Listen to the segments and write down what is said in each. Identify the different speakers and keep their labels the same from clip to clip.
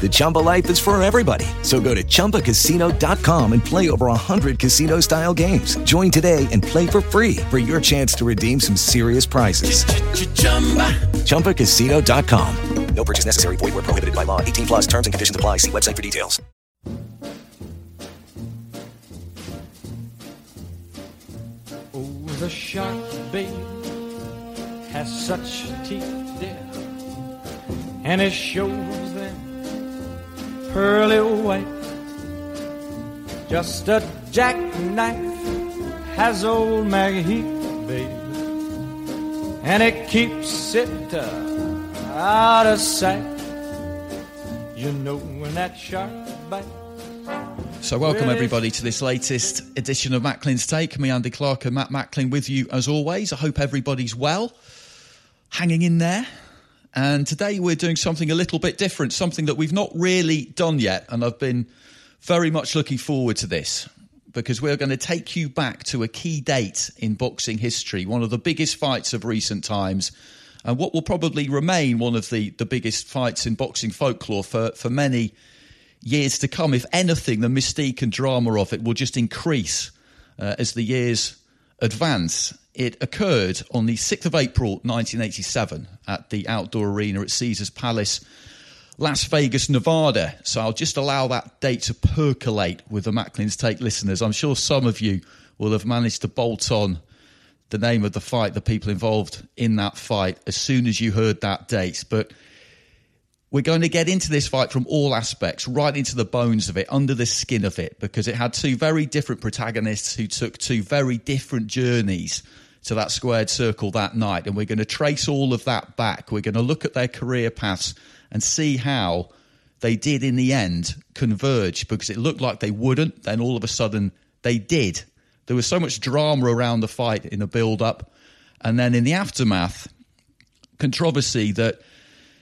Speaker 1: The Chumba life is for everybody. So go to ChumbaCasino.com and play over 100 casino style games. Join today and play for free for your chance to redeem some serious prizes. ChumbaCasino.com.
Speaker 2: No purchase necessary. Void were prohibited by law. 18 plus. Terms and conditions apply. See website for details.
Speaker 3: Oh, the shark, babe, has such teeth, dear, and it shows them pearly white. Just a jackknife has old MacHeath, babe, and it keeps it uh, out of sight. You know when that shark bites.
Speaker 4: So, welcome everybody to this latest edition of Macklin's Take. Me, Andy Clark, and Matt Macklin with you as always. I hope everybody's well, hanging in there. And today we're doing something a little bit different, something that we've not really done yet. And I've been very much looking forward to this because we're going to take you back to a key date in boxing history, one of the biggest fights of recent times, and what will probably remain one of the, the biggest fights in boxing folklore for, for many years to come. If anything, the mystique and drama of it will just increase uh, as the years advance. It occurred on the 6th of April 1987 at the outdoor arena at Caesars Palace, Las Vegas, Nevada. So I'll just allow that date to percolate with the Macklin's Take listeners. I'm sure some of you will have managed to bolt on the name of the fight, the people involved in that fight, as soon as you heard that date. But we're going to get into this fight from all aspects, right into the bones of it, under the skin of it, because it had two very different protagonists who took two very different journeys to that squared circle that night. And we're going to trace all of that back. We're going to look at their career paths and see how they did in the end converge, because it looked like they wouldn't. Then all of a sudden they did. There was so much drama around the fight in the build up. And then in the aftermath, controversy that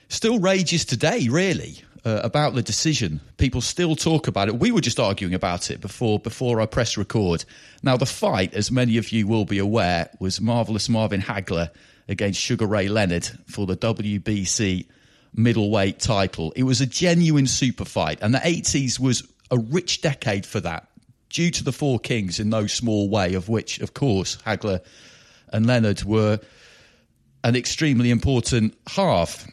Speaker 4: still rages today, really, uh, about the decision. People still talk about it. We were just arguing about it before before I press record. Now, the fight, as many of you will be aware, was marvelous Marvin Hagler against Sugar Ray Leonard for the WBC middleweight title. It was a genuine super fight, and the 80s was a rich decade for that, due to the four kings in no small way, of which, of course, Hagler and Leonard were an extremely important half.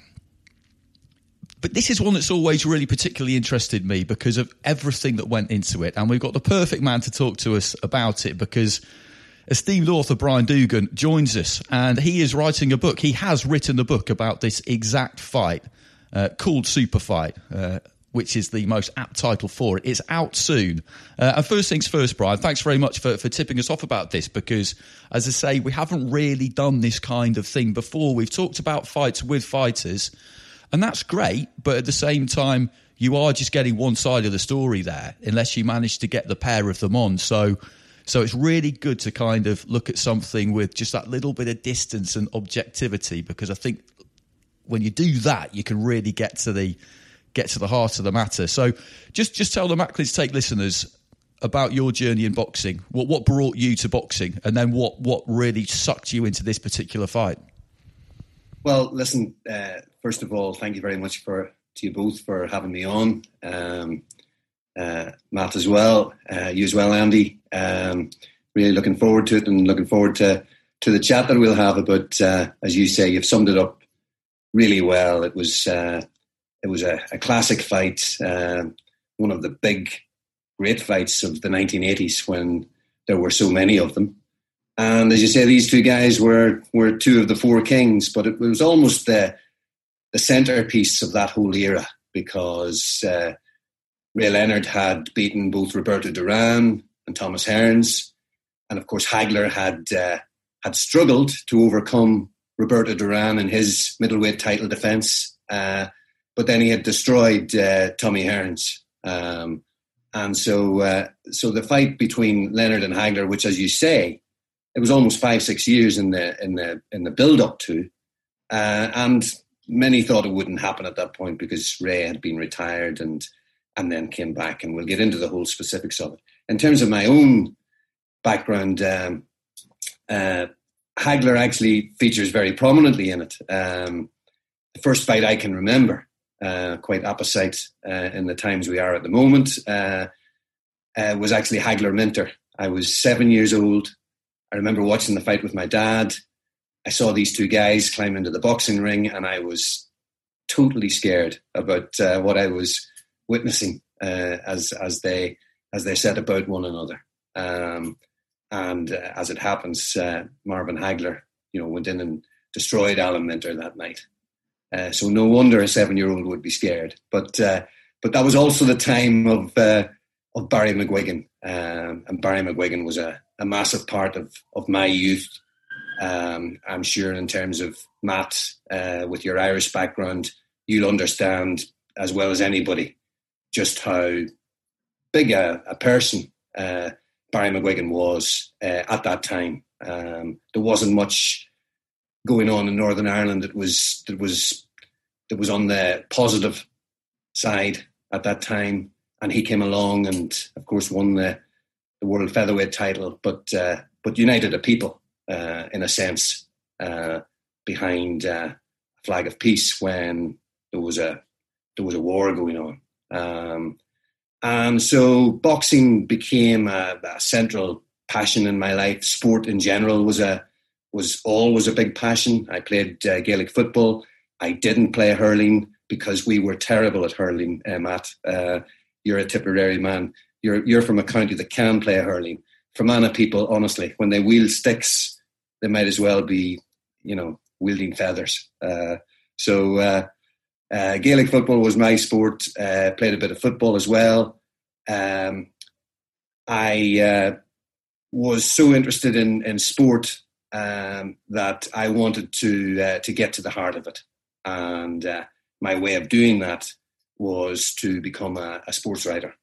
Speaker 4: But this is one that's always really particularly interested me because of everything that went into it. And we've got the perfect man to talk to us about it because esteemed author Brian Doogan joins us and he is writing a book. He has written a book about this exact fight uh, called Super Fight. Uh, which is the most apt title for it. It's out soon. Uh, and first things first, Brian, thanks very much for, for tipping us off about this because, as I say, we haven't really done this kind of thing before. We've talked about fights with fighters, and that's great, but at the same time, you are just getting one side of the story there, unless you manage to get the pair of them on. So, so it's really good to kind of look at something with just that little bit of distance and objectivity, because I think when you do that, you can really get to the get to the heart of the matter. So, just just tell the Macklin's Take listeners about your journey in boxing. What what brought you to boxing, and then what what really sucked you into this particular fight.
Speaker 5: Well, listen. Uh, first of all, thank you very much for to you both for having me on. Um, uh, Matt as well, uh, you as well, Andy. Um, really looking forward to it and looking forward to to the chat that we'll have about. Uh, as you say, you've summed it up really well. It was uh, it was a, a classic fight, um, one of the big, great fights of the 1980s when there were so many of them. And as you say, these two guys were were two of the four kings, but it was almost the the centerpiece of that whole era because uh, Ray Leonard had beaten both Roberto Duran and Thomas Hearns, and of course Hagler had uh, had struggled to overcome Roberto Duran in his middleweight title defense, uh, but then he had destroyed uh, Tommy Hearns. Um, and so, uh, so the fight between Leonard and Hagler, which, as you say, it was almost five six years in the in the in the build up to, uh, and many thought it wouldn't happen at that point because Ray had been retired and and then came back, and we'll get into the whole specifics of it. In terms of my own background, um, uh, Hagler actually features very prominently in it. Um, the first fight I can remember, uh, quite opposite uh, in the times we are at the moment, uh, uh, was actually Hagler Minter. I was seven years old. I remember watching the fight with my dad. I saw these two guys climb into the boxing ring, and I was totally scared about uh, what I was witnessing uh, as as they as they set about one another. Um, and uh, as it happens, uh, Marvin Hagler, you know, went in and destroyed Alan Minter that night. Uh, so no wonder a seven-year-old would be scared. But uh, but that was also the time of of Barry McGuigan, um, and Barry McGuigan was a a massive part of, of my youth. Um, I'm sure in terms of Matt, uh, with your Irish background, you'll understand as well as anybody just how big a, a person uh, Barry McGuigan was uh, at that time. Um, there wasn't much going on in Northern Ireland that was that was that was on the positive side at that time, and he came along and, of course, won the the world featherweight title, but uh, but united a people uh, in a sense uh, behind uh, a flag of peace when there was a there was a war going on, um, and so boxing became a, a, central passion in my life. Sport in general was a was always a big passion. I played uh, Gaelic football. I didn't play hurling because we were terrible at hurling, uh, Matt. You're a Tipperary man you're you're from a county that can play hurling. Fermanagh people, honestly, when they wield sticks, they might as well be, you know, wielding feathers. Uh, so uh, uh, Gaelic football was my sport. Uh, played a bit of football as well. Um, I uh, was so interested in in sport um, that I wanted to uh, to get to the heart of it, and my way of doing that was to become a, a sports writer.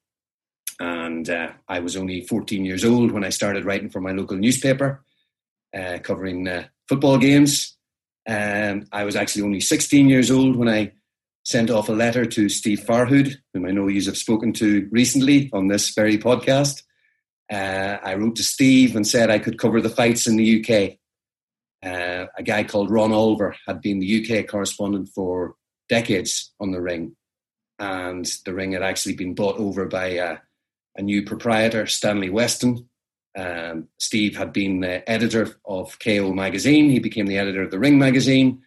Speaker 5: And uh, I was only 14 years old when I started writing for my local newspaper, uh, covering uh, football games. Um, I was actually only 16 years old when I sent off a letter to Steve Farhood, whom I know you have spoken to recently on this very podcast. Uh, I wrote to Steve and said I could cover the fights in the UK. Uh, a guy called Ron Olver had been the UK correspondent for decades on the ring, and the ring had actually been bought over by uh, a new proprietor, Stanley Weston. Um, Steve had been the editor of KO magazine. He became the editor of the Ring magazine.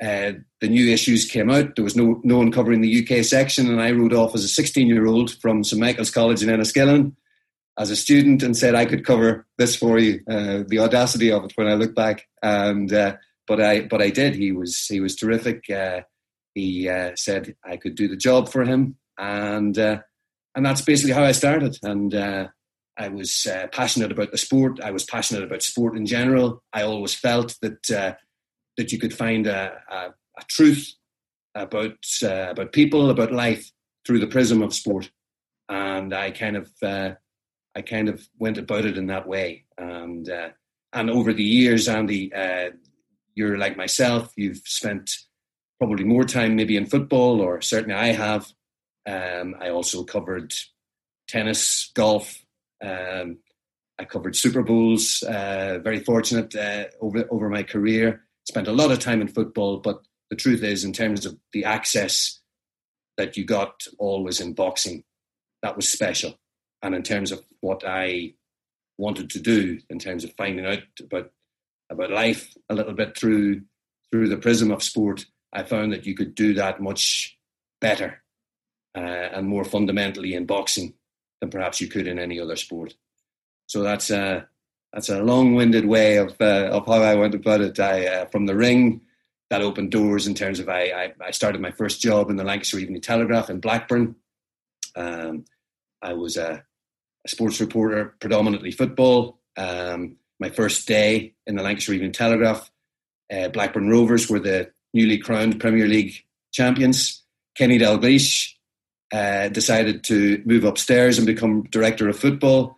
Speaker 5: Uh, the new issues came out. There was no no one covering the UK section, and I wrote off as a 16 year old from St Michael's College in Enniskillen as a student and said I could cover this for you. Uh, the audacity of it when I look back, and uh, but I but I did. He was he was terrific. He uh, said I could do the job for him, and uh, and that's basically how I started. And uh, I was uh, passionate about the sport. I was passionate about sport in general. I always felt that uh, that you could find a, a, a truth about uh, about people, about life through the prism of sport. And I kind of I kind of went about it in that way. And and over the years, Andy, you're like myself. You've spent probably more time maybe in football, or certainly I have, um, I also covered tennis, golf. Um, I covered Super Bowls. Uh, very fortunate uh, over over my career. Spent a lot of time in football, but the truth is, in terms of the access that you got always in boxing. That was special. And in terms of what I wanted to do, in terms of finding out about about life a little bit through through the prism of sport, I found that you could do that much better uh, and more fundamentally in boxing than perhaps you could in any other sport. So that's a that's a long-winded way of uh, of how I went about it. I, uh, from the ring, that opened doors in terms of I, I, I started my first job in the Lancashire Evening Telegraph in Blackburn. Um, I was a, a, sports reporter, predominantly football. Um, my first day in the Lancashire Evening Telegraph, uh, Blackburn Rovers were the newly crowned Premier League champions. Kenny Dalglish uh, decided to move upstairs and become director of football,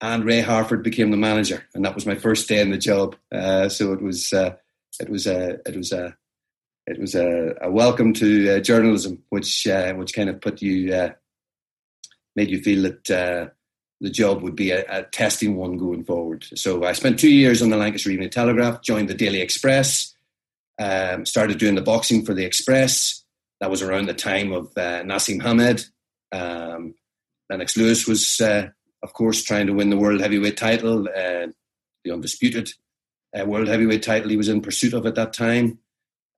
Speaker 5: and Ray Harford became the manager, and that was my first day in the job. Uh, so it was uh, it was a it was a it was a, a welcome to uh, journalism, which uh, which kind of put you uh, made you feel that uh, the job would be a, a, testing one going forward. So I spent two years on the Lancashire Evening Telegraph, joined the Daily Express, um, started doing the boxing for the Express. That was around the time of uh, Naseem Hamed. Um, Lennox Lewis was, uh, of course, trying to win the world heavyweight title, the undisputed uh, world heavyweight title he was in pursuit of at that time.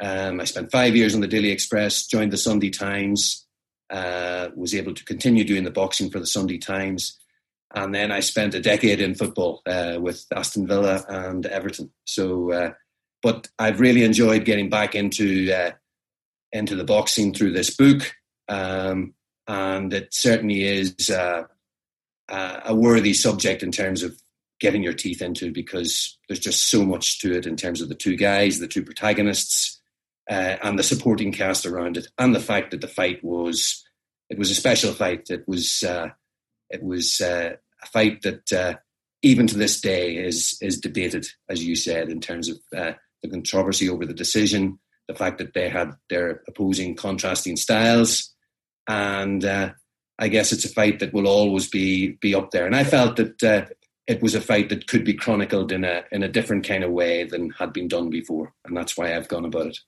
Speaker 5: Um, I spent five years on the Daily Express, joined the Sunday Times, uh, was able to continue doing the boxing for the Sunday Times. And then I spent a decade in football uh, with Aston Villa and Everton. So, uh, but I've really enjoyed getting back into uh, into the boxing through this book, um, and it certainly is uh, a worthy subject in terms of getting your teeth into because there's just so much to it in terms of the two guys, the two protagonists, uh, and the supporting cast around it, and the fact that the fight was it was a special fight. It was uh, it was uh, a fight that uh, even to this day is is debated, as you said, in terms of uh, the controversy over the decision, the fact that they had their opposing contrasting styles, and uh, I guess it's a fight that will always be be up there. And I felt that it was a fight that could be chronicled in a in a different kind of way than had been done before, and that's why I've gone about it.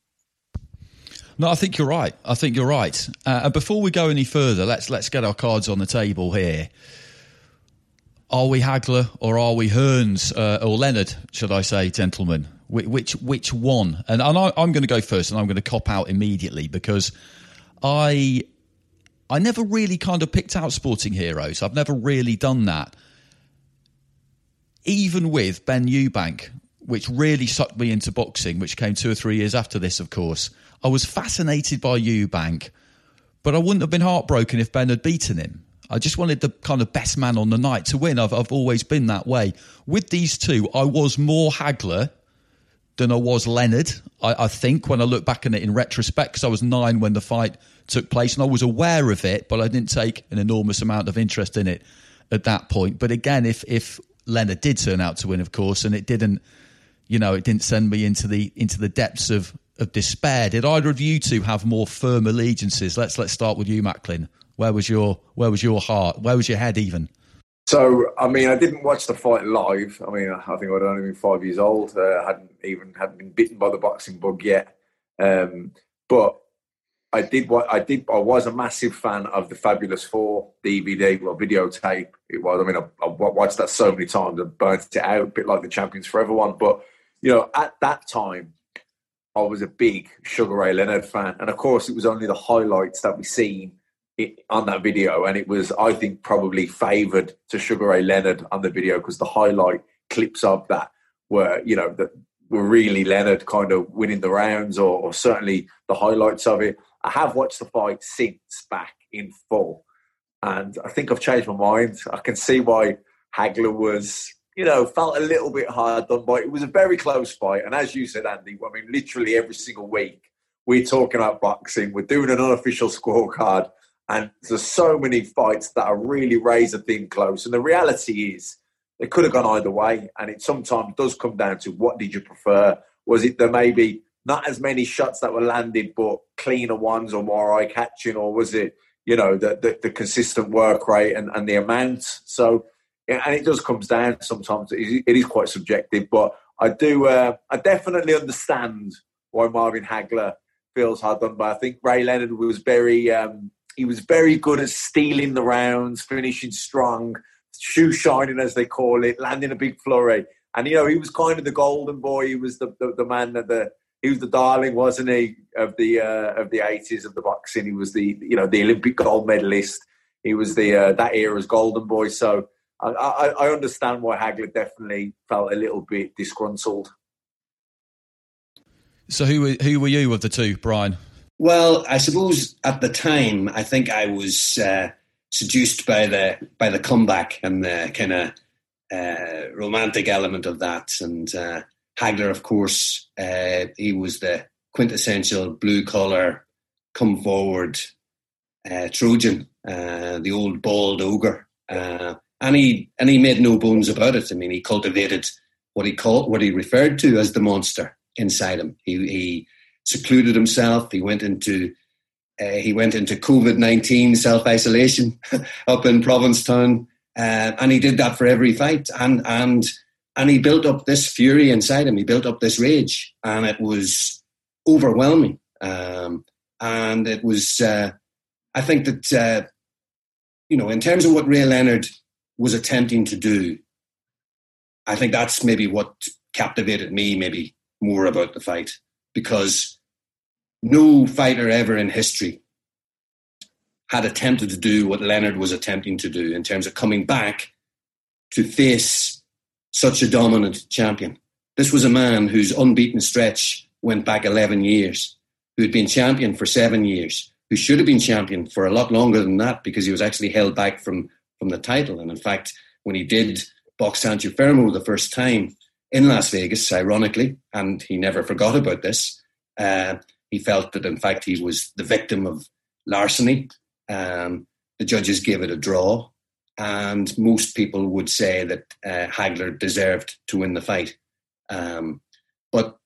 Speaker 4: No, I think you're right. I think you're right. Uh, and before we go any further, let's let's get our cards on the table here. Are we Hagler or are we Hearns uh, or Leonard? Should I say, gentlemen? Which which one? And, and I, I'm going to go first, and I'm going to cop out immediately because I I never really kind of picked out sporting heroes. I've never really done that even with Benn Eubank, which really sucked me into boxing, which came two or three years after this, of course, I was fascinated by Eubank, but I wouldn't have been heartbroken if Benn had beaten him. I just wanted the kind of best man on the night to win. I've, I've always been that way. With these two, I was more Hagler than I was Leonard, I, I think, when I look back on it in retrospect, because I was nine when the fight took place and I was aware of it, but I didn't take an enormous amount of interest in it at that point. But again, if if Leonard did turn out to win, of course, and it didn't, you know, it didn't send me into the into the depths of of despair. Did either of you two have more firm allegiances? Let's let's start with you, Macklin. Where was your where was your heart? Where was your head even?
Speaker 6: So, I mean, I didn't watch the fight live. I mean, I think I'd only been five years old. Uh, hadn't even hadn't been bitten by the boxing bug yet. Um, but I did what I did. I was a massive fan of the Fabulous Four DVD or videotape. It was. I mean, I, I watched that so many times and burnt it out, a bit like the Champions for Everyone. But you know, at that time, I was a big Sugar Ray Leonard fan, and of course, it was only the highlights that we seen it, on that video, and it was, I think, probably favoured to Sugar Ray Leonard on the video because the highlight clips of that were, you know, that were really Leonard kind of winning the rounds, or, or certainly the highlights of it. I have watched the fight since back in full, and I think I've changed my mind. I can see why Hagler was, you know, felt a little bit hard done by. It was a very close fight, and as you said, Andy, I mean, literally every single week we're talking about boxing. We're doing an unofficial scorecard, and there's so many fights that are really razor thin close. And the reality is, it could have gone either way, and it sometimes does come down to what did you prefer? Was it the maybe not as many shots that were landed, but cleaner ones or more eye catching, or was it, you know, the, the, the consistent work rate and, and the amount? So, and it does comes down sometimes. It is quite subjective, but I do, uh, I definitely understand why Marvin Hagler feels hard done. by. I think Ray Leonard was very, um, he was very good at stealing the rounds, finishing strong, shoe shining as they call it, landing a big flurry. And you know, he was kind of the golden boy. He was the the, the man that the he was the darling, wasn't he, of the uh, of the eighties of the boxing. He was the you know the Olympic gold medalist. He was the uh, that era's golden boy. So I, I, I understand why Hagler definitely felt a little bit disgruntled.
Speaker 4: So who who were you of the two, Brian?
Speaker 5: Well, I suppose at the time, I think I was uh, seduced by the by the comeback and the kind of uh, romantic element of that. And uh, Hagler, of course, uh, he was the quintessential blue collar, come forward uh, Trojan, uh, the old bald ogre, and he and he made no bones about it. I mean, he cultivated what he called what he referred to as the monster inside him. He, he secluded himself. He went into uh, he went into COVID nineteen self isolation up in Provincetown, uh, and he did that for every fight. And and and he built up this fury inside him. He built up this rage, and it was overwhelming. Um, and it was, uh, I think that uh, you know, in terms of what Ray Leonard was attempting to do, I think that's maybe what captivated me, maybe more about the fight because no fighter ever in history had attempted to do what Leonard was attempting to do in terms of coming back to face such a dominant champion. This was a man whose unbeaten stretch went back 11 years, who had been champion for seven years, who should have been champion for a lot longer than that because he was actually held back from, from the title. And in fact, when he did box Antuofermo the first time, in Las Vegas, ironically, and he never forgot about this. Uh, he felt that, in fact, he was the victim of larceny. Um, the judges gave it a draw, and most people would say that uh, Hagler deserved to win the fight. Um, but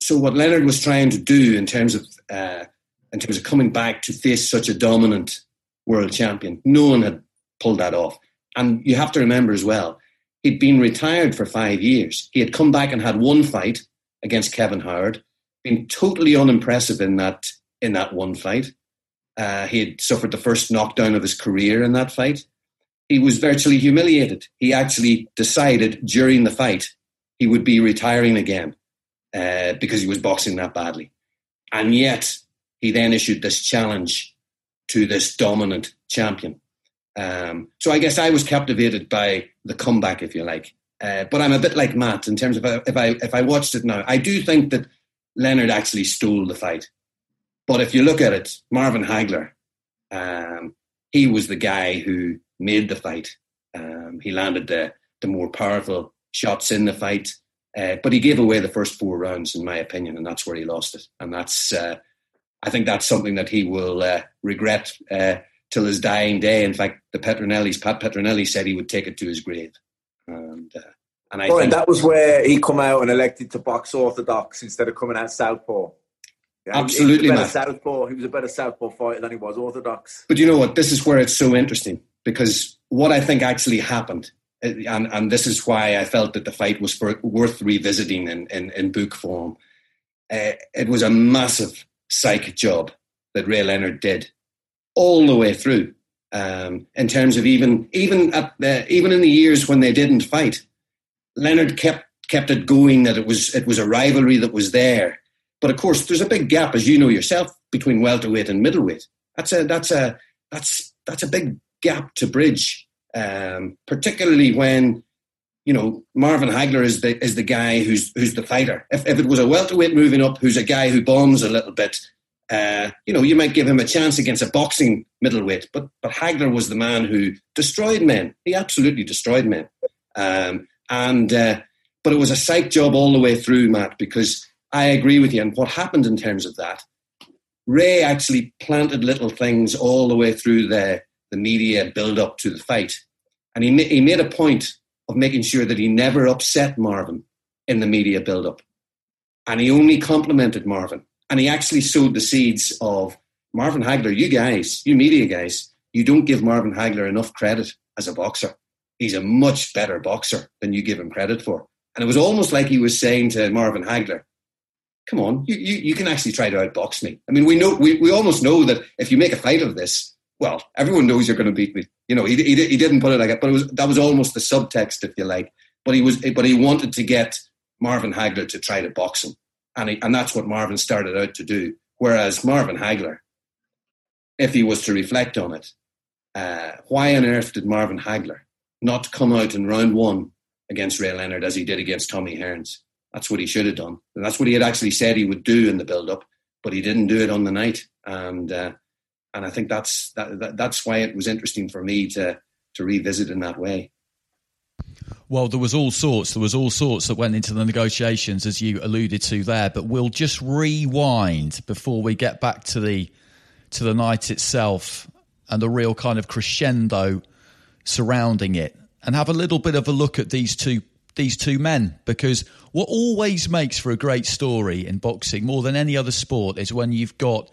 Speaker 5: so, what Leonard was trying to do in terms of uh, in terms of coming back to face such a dominant world champion, no one had pulled that off. And you have to remember as well, He'd been retired for five years. He had come back and had one fight against Kevin Howard, been totally unimpressive in that in that one fight. Uh, he had suffered the first knockdown of his career in that fight. He was virtually humiliated. He actually decided during the fight he would be retiring again uh, because he was boxing that badly. And yet, he then issued this challenge to this dominant champion. Um, so I guess I was captivated by the comeback, if you like. Uh, but I'm a bit like Matt in terms of if I if I watched it now, I do think that Leonard actually stole the fight. But if you look at it, Marvin Hagler, um, he was the guy who made the fight. Um, he landed the the more powerful shots in the fight, uh, but he gave away the first four rounds, in my opinion, and that's where he lost it. And that's uh, I think that's something that he will uh, regret uh, till his dying day. In fact, the Petronellis, Pat Petronelli said he would take it to his grave. And, uh, and I think
Speaker 6: and that was where he come out and elected to box orthodox instead of coming out southpaw. Yeah,
Speaker 5: Absolutely,
Speaker 6: he was, a southpaw. He was a better southpaw fighter than he was orthodox.
Speaker 5: But you know what? This is where it's so interesting because what I think actually happened, uh, and, and this is why I felt that the fight was for, worth revisiting in, in, in book form. Uh, it was a massive psych job that Ray Leonard did all the way through. Um, in terms of even even at the, even in the years when they didn't fight, Leonard kept kept it going. That it was it was a rivalry that was there. But of course, there's a big gap, as you know yourself, between welterweight and middleweight. That's a that's a that's that's a big gap to bridge, um, particularly when you know Marvin Hagler is the is the guy who's who's the fighter. If if it was a welterweight moving up, who's a guy who bombs a little bit, uh, you know, you might give him a chance against a boxing middleweight, but but Hagler was the man who destroyed men. He absolutely destroyed men, um, and uh, but it was a psych job all the way through, Matt. Because I agree with you, and what happened in terms of that, Ray actually planted little things all the way through the the media build up to the fight, and he he made a point of making sure that he never upset Marvin in the media build up, and he only complimented Marvin and he actually sowed the seeds of Marvin Hagler. You guys, you media guys, you don't give Marvin Hagler enough credit as a boxer. He's a much better boxer than you give him credit for. And it was almost like he was saying to Marvin Hagler, come on, you, you, you can actually try to outbox me. I mean, we know we, we almost know that if you make a fight of this, well, everyone knows you're going to beat me. You know, he, he, he didn't put it like that, but it was that was almost the subtext, if you like. But he was, but he wanted to get Marvin Hagler to try to box him, and he, and that's what Marvin started out to do. Whereas Marvin Hagler, if he was to reflect on it, uh, why on earth did Marvin Hagler not come out in round one against Ray Leonard as he did against Tommy Hearns? That's what he should have done, and that's what he had actually said he would do in the build-up, but he didn't do it on the night, and. Uh, and I think that's that, that, that's why it was interesting for me to to revisit in that way.
Speaker 4: Well, there was all sorts. There was all sorts that went into the negotiations, as you alluded to there. But we'll just rewind before we get back to the to the night itself and the real kind of crescendo surrounding it, and have a little bit of a look at these two these two men. Because what always makes for a great story in boxing, more than any other sport, is when you've got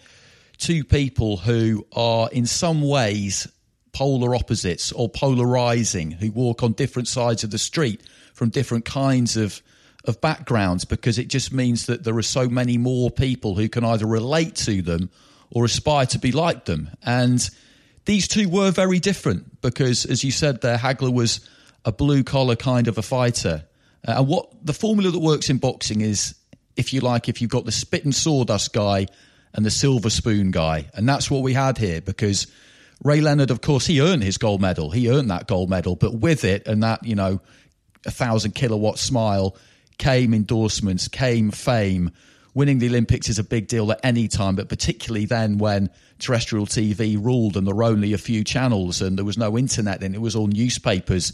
Speaker 4: two people who are in some ways polar opposites or polarizing, who walk on different sides of the street from different kinds of of backgrounds because it just means that there are so many more people who can either relate to them or aspire to be like them. And these two were very different because, as you said there, Hagler was a blue collar kind of a fighter. Uh, and what the formula that works in boxing is, if you like, if you've got the spit and sawdust guy and the silver spoon guy. And that's what we had here because Ray Leonard, of course, he earned his gold medal. He earned that gold medal. But with it and that, you know, a thousand kilowatt smile came endorsements, came fame. Winning the Olympics is a big deal at any time, but particularly then when terrestrial TV ruled and there were only a few channels and there was no internet and it was all newspapers.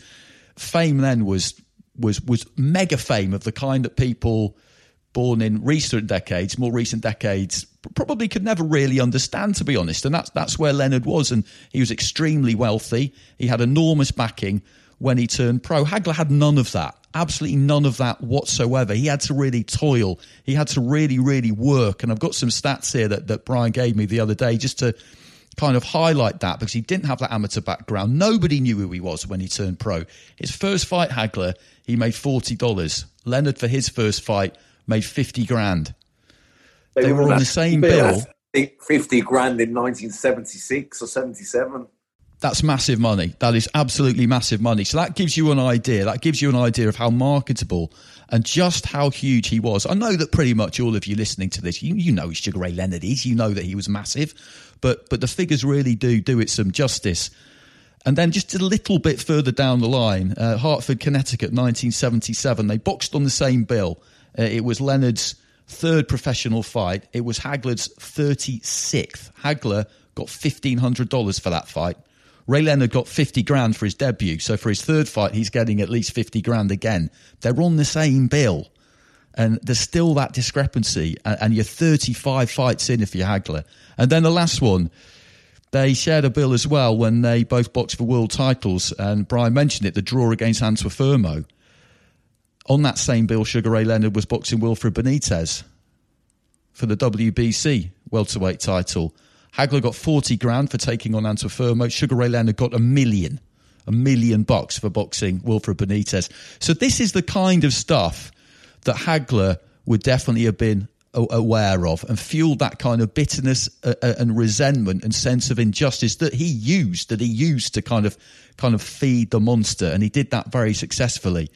Speaker 4: Fame then was was was mega fame of the kind that people born in recent decades, more recent decades, probably could never really understand, to be honest. And that's that's where Leonard was, and he was extremely wealthy. He had enormous backing when he turned pro. Hagler had none of that, absolutely none of that whatsoever. He had to really toil. He had to really, really work. And I've got some stats here that that Brian gave me the other day just to kind of highlight that because he didn't have that amateur background. Nobody knew who he was when he turned pro. His first fight, Hagler, he made forty dollars. Leonard for his first fight made 50 grand. They, they were on the same bill.
Speaker 6: 50 grand in 1976 or 77.
Speaker 4: That's massive money. That is absolutely massive money. So that gives you an idea. That gives you an idea of how marketable and just how huge he was. I know that pretty much all of you listening to this, you, you know who Sugar Ray Leonard is. You know that he was massive, but but the figures really do do it some justice. And then just a little bit further down the line, uh, Hartford, Connecticut, 1977, they boxed on the same bill. Uh, it was Leonard's third professional fight. It was Hagler's 36th. Hagler got $1,500 for that fight. Ray Leonard got 50 grand for his debut. So for his third fight, he's getting at least 50 grand again. They're on the same bill. And there's still that discrepancy. And you're 35 fights in if you're Hagler. And then the last one, they shared a bill as well when they both boxed for world titles. And Brian mentioned it, the draw against Antuofermo on that same bill, Sugar Ray Leonard was boxing Wilfred Benitez for the WBC welterweight title. Hagler got 40 grand for taking on Antuofermo. Sugar Ray Leonard got a million, a million bucks for boxing Wilfred Benitez. So this is the kind of stuff that Hagler would definitely have been aware of and fueled that kind of bitterness uh, uh, and resentment and sense of injustice that he used that he used to kind of kind of feed the monster and he did that very successfully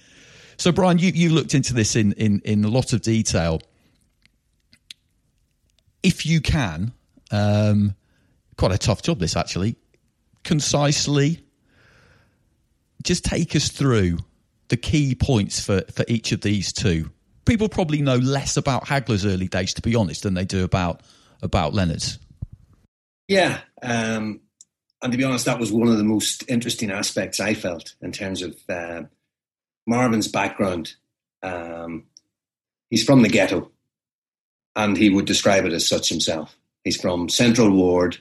Speaker 4: so, Brian, you, you looked into this in, in, in a lot of detail. If you can, um, quite a tough job, this actually, concisely, just take us through the key points for, for each of these two. People probably know less about Hagler's early days, to be honest, than they do about about Leonard's.
Speaker 5: Yeah, um, and to be honest, that was one of the most interesting aspects I felt in terms of uh, Marvin's background, um, he's from the ghetto, and he would describe it as such himself. He's from Central Ward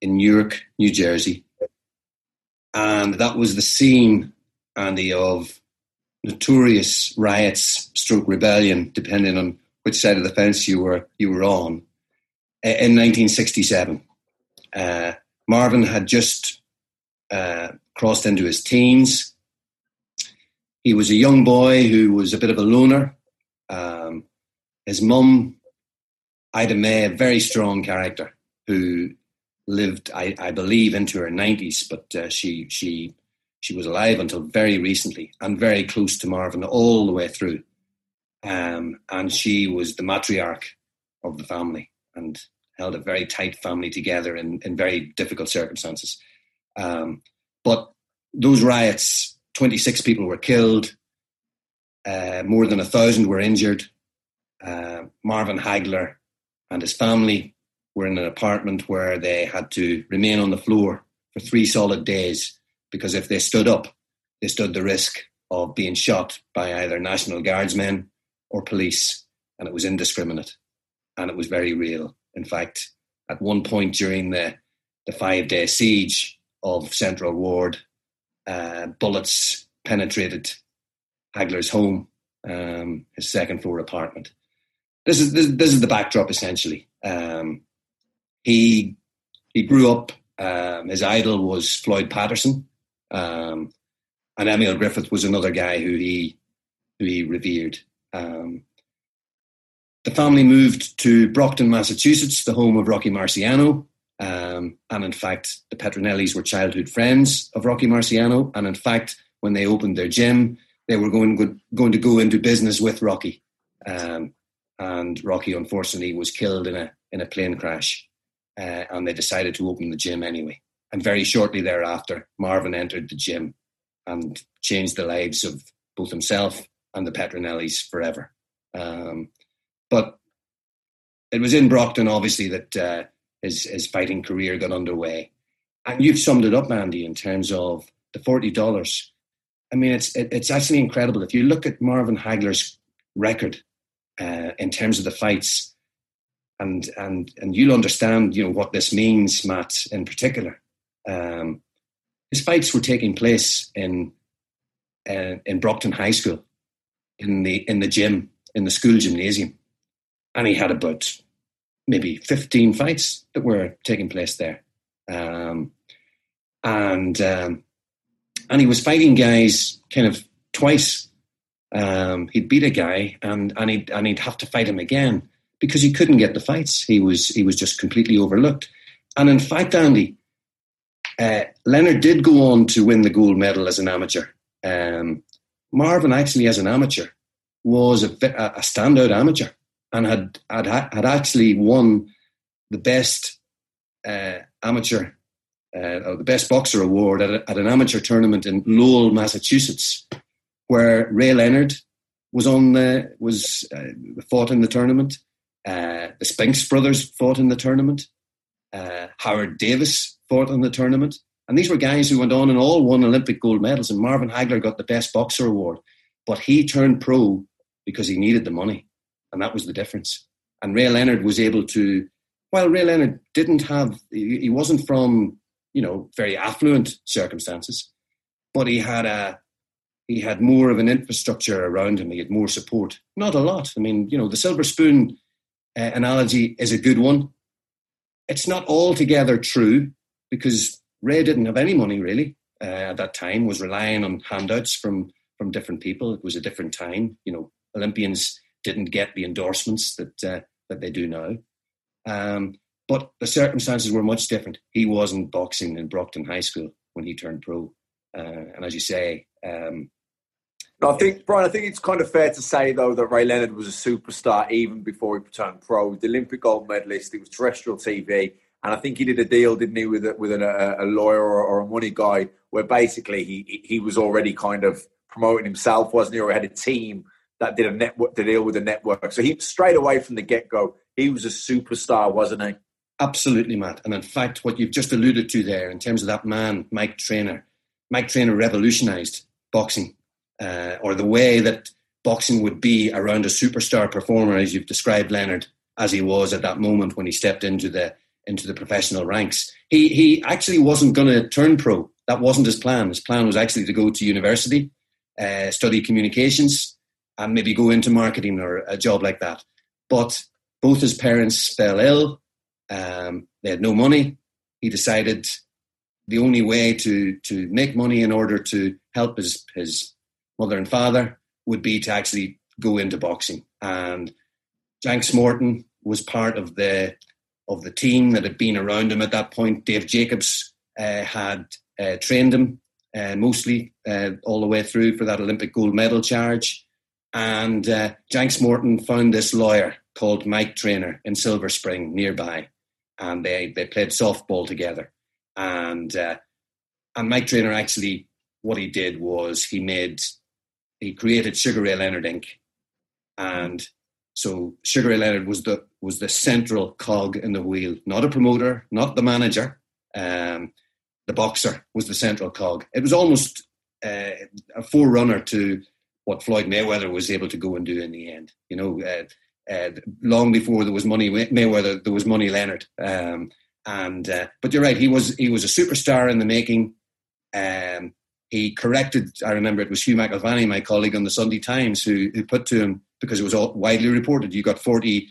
Speaker 5: in Newark, New Jersey, and that was the scene, Andy, of notorious riots, stroke rebellion, depending on which side of the fence you were you were on. In 1967, uh, Marvin had just uh, crossed into his teens. He was a young boy who was a bit of a loner. Um, his mum, Ida May, a very strong character who lived, I, I believe, into her nineties, but uh, she she she was alive until very recently and very close to Marvin all the way through. Um, and she was the matriarch of the family and held a very tight family together in, in very difficult circumstances. Um, but those riots, 26 people were killed, uh, more than a thousand were injured. Uh, Marvin Hagler and his family were in an apartment where they had to remain on the floor for three solid days because if they stood up, they stood the risk of being shot by either National Guardsmen or police, and it was indiscriminate and it was very real. In fact, at one point during the, the five day siege of Central Ward, uh, bullets penetrated Hagler's home, um, his second floor apartment. This is this, this is the backdrop essentially. Um, he he grew up. Um, his idol was Floyd Patterson, um, and Emil Griffith was another guy who he who he revered. Um, the family moved to Brockton, Massachusetts, the home of Rocky Marciano. Um, and in fact, the Petronellis were childhood friends of Rocky Marciano. And in fact, when they opened their gym, they were going, going to go into business with Rocky. Um, and Rocky, unfortunately, was killed in a, in a plane crash. Uh, and they decided to open the gym anyway. And very shortly thereafter, Marvin entered the gym and changed the lives of both himself and the Petronellis forever. Um, but it was in Brockton, obviously, that uh, his, his fighting career got underway. And you've summed it up, Andy, in terms of the $40. I mean, it's, it, it's actually incredible. If you look at Marvin Hagler's record uh, in terms of the fights, and and and you'll understand, you know, what this means, Matt, in particular. Um, his fights were taking place in uh, in Brockton High School, in the in the gym, in the school gymnasium, and he had about maybe fifteen fights that were taking place there, um, and um, and he was fighting guys kind of twice. Um, he'd beat a guy, and and he'd and he'd have to fight him again because he couldn't get the fights. He was he was just completely overlooked. And in fact, Andy, uh, Leonard did go on to win the gold medal as an amateur. Um, Marvin, actually, as an amateur, was a, a standout amateur and had, had had actually won the best uh, amateur uh, or the best boxer award at, a, at, an amateur tournament in Lowell, Massachusetts, where Ray Leonard was on the was uh, fought in the tournament. Uh, the Spinks brothers fought in the tournament. Uh, Howard Davis fought in the tournament. And these were guys who went on and all won Olympic gold medals. And Marvin Hagler got the Best Boxer Award. But he turned pro because he needed the money. And that was the difference. And Ray Leonard was able to, While Ray Leonard didn't have, he wasn't from, you know, very affluent circumstances, but he had a, he had more of an infrastructure around him. He had more support. Not a lot. I mean, you know, the silver spoon uh, analogy is a good one. It's not altogether true because Ray didn't have any money really uh, at that time. Was relying on handouts from from different people. It was a different time. You know, Olympians didn't get the endorsements that uh, that they do now. Um, but the circumstances were much different. He wasn't boxing in Brockton High School when he turned pro, uh, and as you say, um,
Speaker 6: I think Brian. I think it's kind of fair to say though that Ray Leonard was a superstar even before he turned pro. The Olympic gold medalist. It was terrestrial TV, and I think he did a deal, didn't he, with a, with a, a lawyer or, or, a money guy, where basically he he was already kind of promoting himself, wasn't he, or had a team that did a network to deal with the network. So he straight away from the get go, he was a superstar, wasn't he?
Speaker 5: Absolutely, Matt. And in fact, what you've just alluded to there, in terms of that man, Mike Trainer, Mike Trainer revolutionised boxing uh, or the way that boxing would be around a superstar performer, as you've described Leonard, as he was at that moment when he stepped into the into the professional ranks. He he actually wasn't going to turn pro. That wasn't his plan. His plan was actually to go to university, uh, study communications, and maybe go into marketing or a job like that. But both his parents fell ill. Um, they had no money. He decided the only way to to make money in order to help his his mother and father would be to actually go into boxing. And Janks Morton was part of the of the team that had been around him at that point. Dave Jacobs uh, had uh, trained him uh, mostly uh, all the way through for that Olympic gold medal charge. And uh, Janks Morton found this lawyer called Mike Trainer in Silver Spring nearby, and they they played softball together. And uh, and Mike Trainer actually, what he did was he made he created Sugar Ray Leonard Inc. And so Sugar Ray Leonard was the was the central cog in the wheel, not a promoter, not the manager. Um, the boxer was the central cog. It was almost uh, a forerunner to what Floyd Mayweather was able to go and do in the end. You know, uh, uh, long before there was money Mayweather, there was money Leonard. Um, and uh, but you're right, he was he was a superstar in the making. Um, he corrected. I remember it was Hugh McIlvanney, my colleague on the Sunday Times, who, who put to him because it was all widely reported. You got forty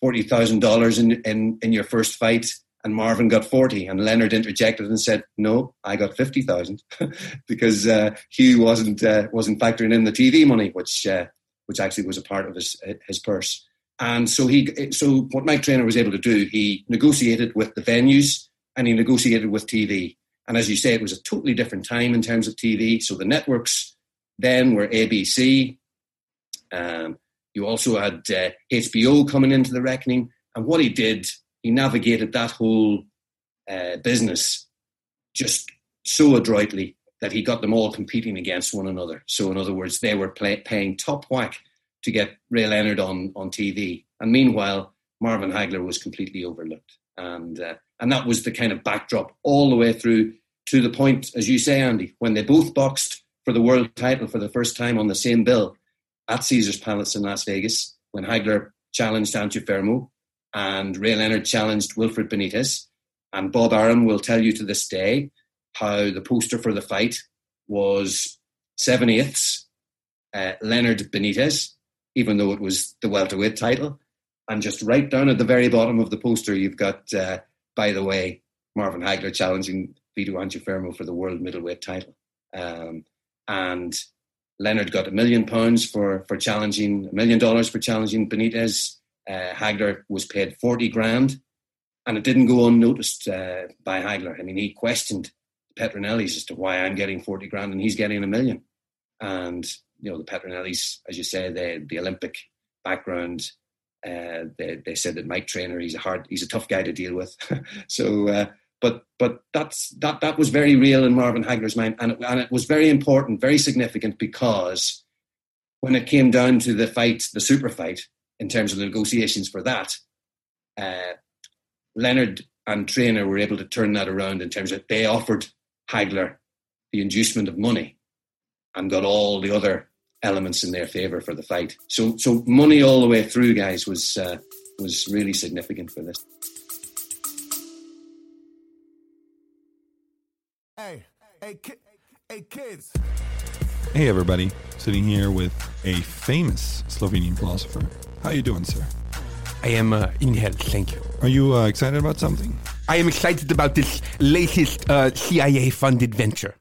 Speaker 5: forty thousand dollars in in in your first fight and Marvin got 40 and Leonard interjected and said, no, I got 50,000 because uh, Hugh wasn't, uh, wasn't factoring in the TV money, which, uh, which actually was a part of his, his purse. And so he, so what Mike Trainer was able to do, he negotiated with the venues and he negotiated with TV. And as you say, it was a totally different time in terms of TV. So the networks then were ABC. Um, you also had HBO uh, coming into the reckoning. And what he did he navigated that whole uh, business just so adroitly that he got them all competing against one another. So, in other words, they were play, paying top whack to get Ray Leonard on, on TV. And meanwhile, Marvin Hagler was completely overlooked. And, uh, and that was the kind of backdrop all the way through to the point, as you say, Andy, when they both boxed for the world title for the first time on the same bill at Caesars Palace in Las Vegas, when Hagler challenged Antuofermo and Ray Leonard challenged Wilfred Benitez. And Bob Arum will tell you to this day how the poster for the fight was seven eighths uh, Leonard Benitez, even though it was the welterweight title. And just right down at the very bottom of the poster, you've got, uh, by the way, Marvin Hagler challenging Vito Antuofermo for the world middleweight title. Um, and Leonard got a million pounds for, for challenging, a million dollars for challenging Benitez uh, Hagler was paid 40 grand, and it didn't go unnoticed uh, by Hagler. I mean, he questioned Petronellis as to why I'm getting 40 grand and he's getting a million. And, you know, the Petronellis, as you say, the, the Olympic background, uh, they, they said that Mike Trainer, he's a hard, he's a tough guy to deal with. so, uh, but but that's that that was very real in Marvin Hagler's mind, and it, and it was very important, very significant because when it came down to the fight, the super fight, in terms of the negotiations for that, uh, Leonard and Trainer were able to turn that around in terms of they offered Hagler the inducement of money and got all the other elements in their favour for the fight. So, so money all the way through, guys, was uh, was really significant for this.
Speaker 7: Hey, hey, ki- hey, kids.
Speaker 8: Hey, everybody. Sitting here with a famous Slovenian philosopher how are you doing, sir?
Speaker 9: I am uh, in health, thank you.
Speaker 8: Are you uh, excited about something?
Speaker 9: I am excited about this latest uh, CIA-funded venture.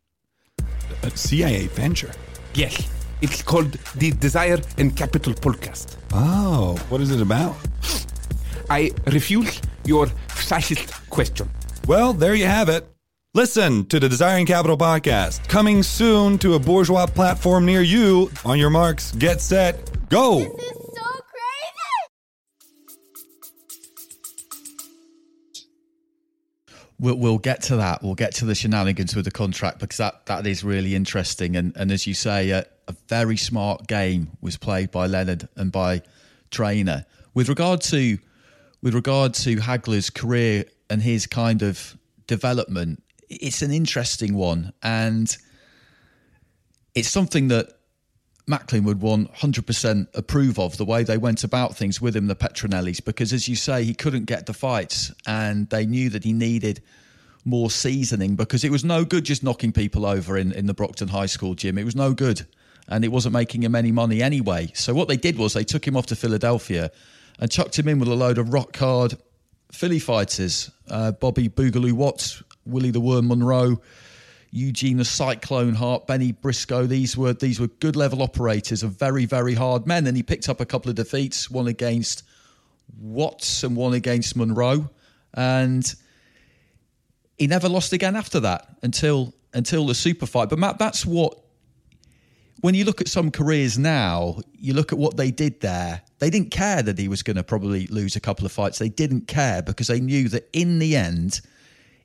Speaker 8: A CIA venture?
Speaker 9: Yes. It's called the Desire and Capital podcast.
Speaker 8: Oh, what is it about?
Speaker 9: I refuse your fascist question.
Speaker 8: Well, there you have it. Listen to the Desire and Capital podcast, coming soon to a bourgeois platform near you. On your marks, get set, go!
Speaker 4: This is so crazy We'll, we'll get to that. We'll get to the shenanigans with the contract because that, that is really interesting. And, and as you say, a, a very smart game was played by Leonard and by Trainer. With regard to with regard to Hagler's career and his kind of development, it's an interesting one, and it's something that Macklin would 100% approve of the way they went about things with him, the Petronellis, because as you say, he couldn't get the fights and they knew that he needed more seasoning because it was no good just knocking people over in, in the Brockton High School gym. It was no good and it wasn't making him any money anyway. So what they did was they took him off to Philadelphia and chucked him in with a load of rock hard Philly fighters, uh, Bobby Boogaloo Watts, Willie the Worm Monroe, Eugene the Cyclone Hart, Bennie Briscoe. These were these were good level operators of very very hard men, and he picked up a couple of defeats, one against Watts and one against Monroe. and he never lost again after that until until the super fight. But Matt, that's what when you look at some careers now, you look at what they did there. They didn't care that he was going to probably lose a couple of fights. They didn't care because they knew that in the end,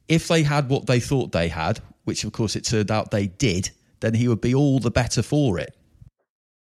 Speaker 4: if they had what they thought they had, which of course it turned out they did, then he would be all the better for it.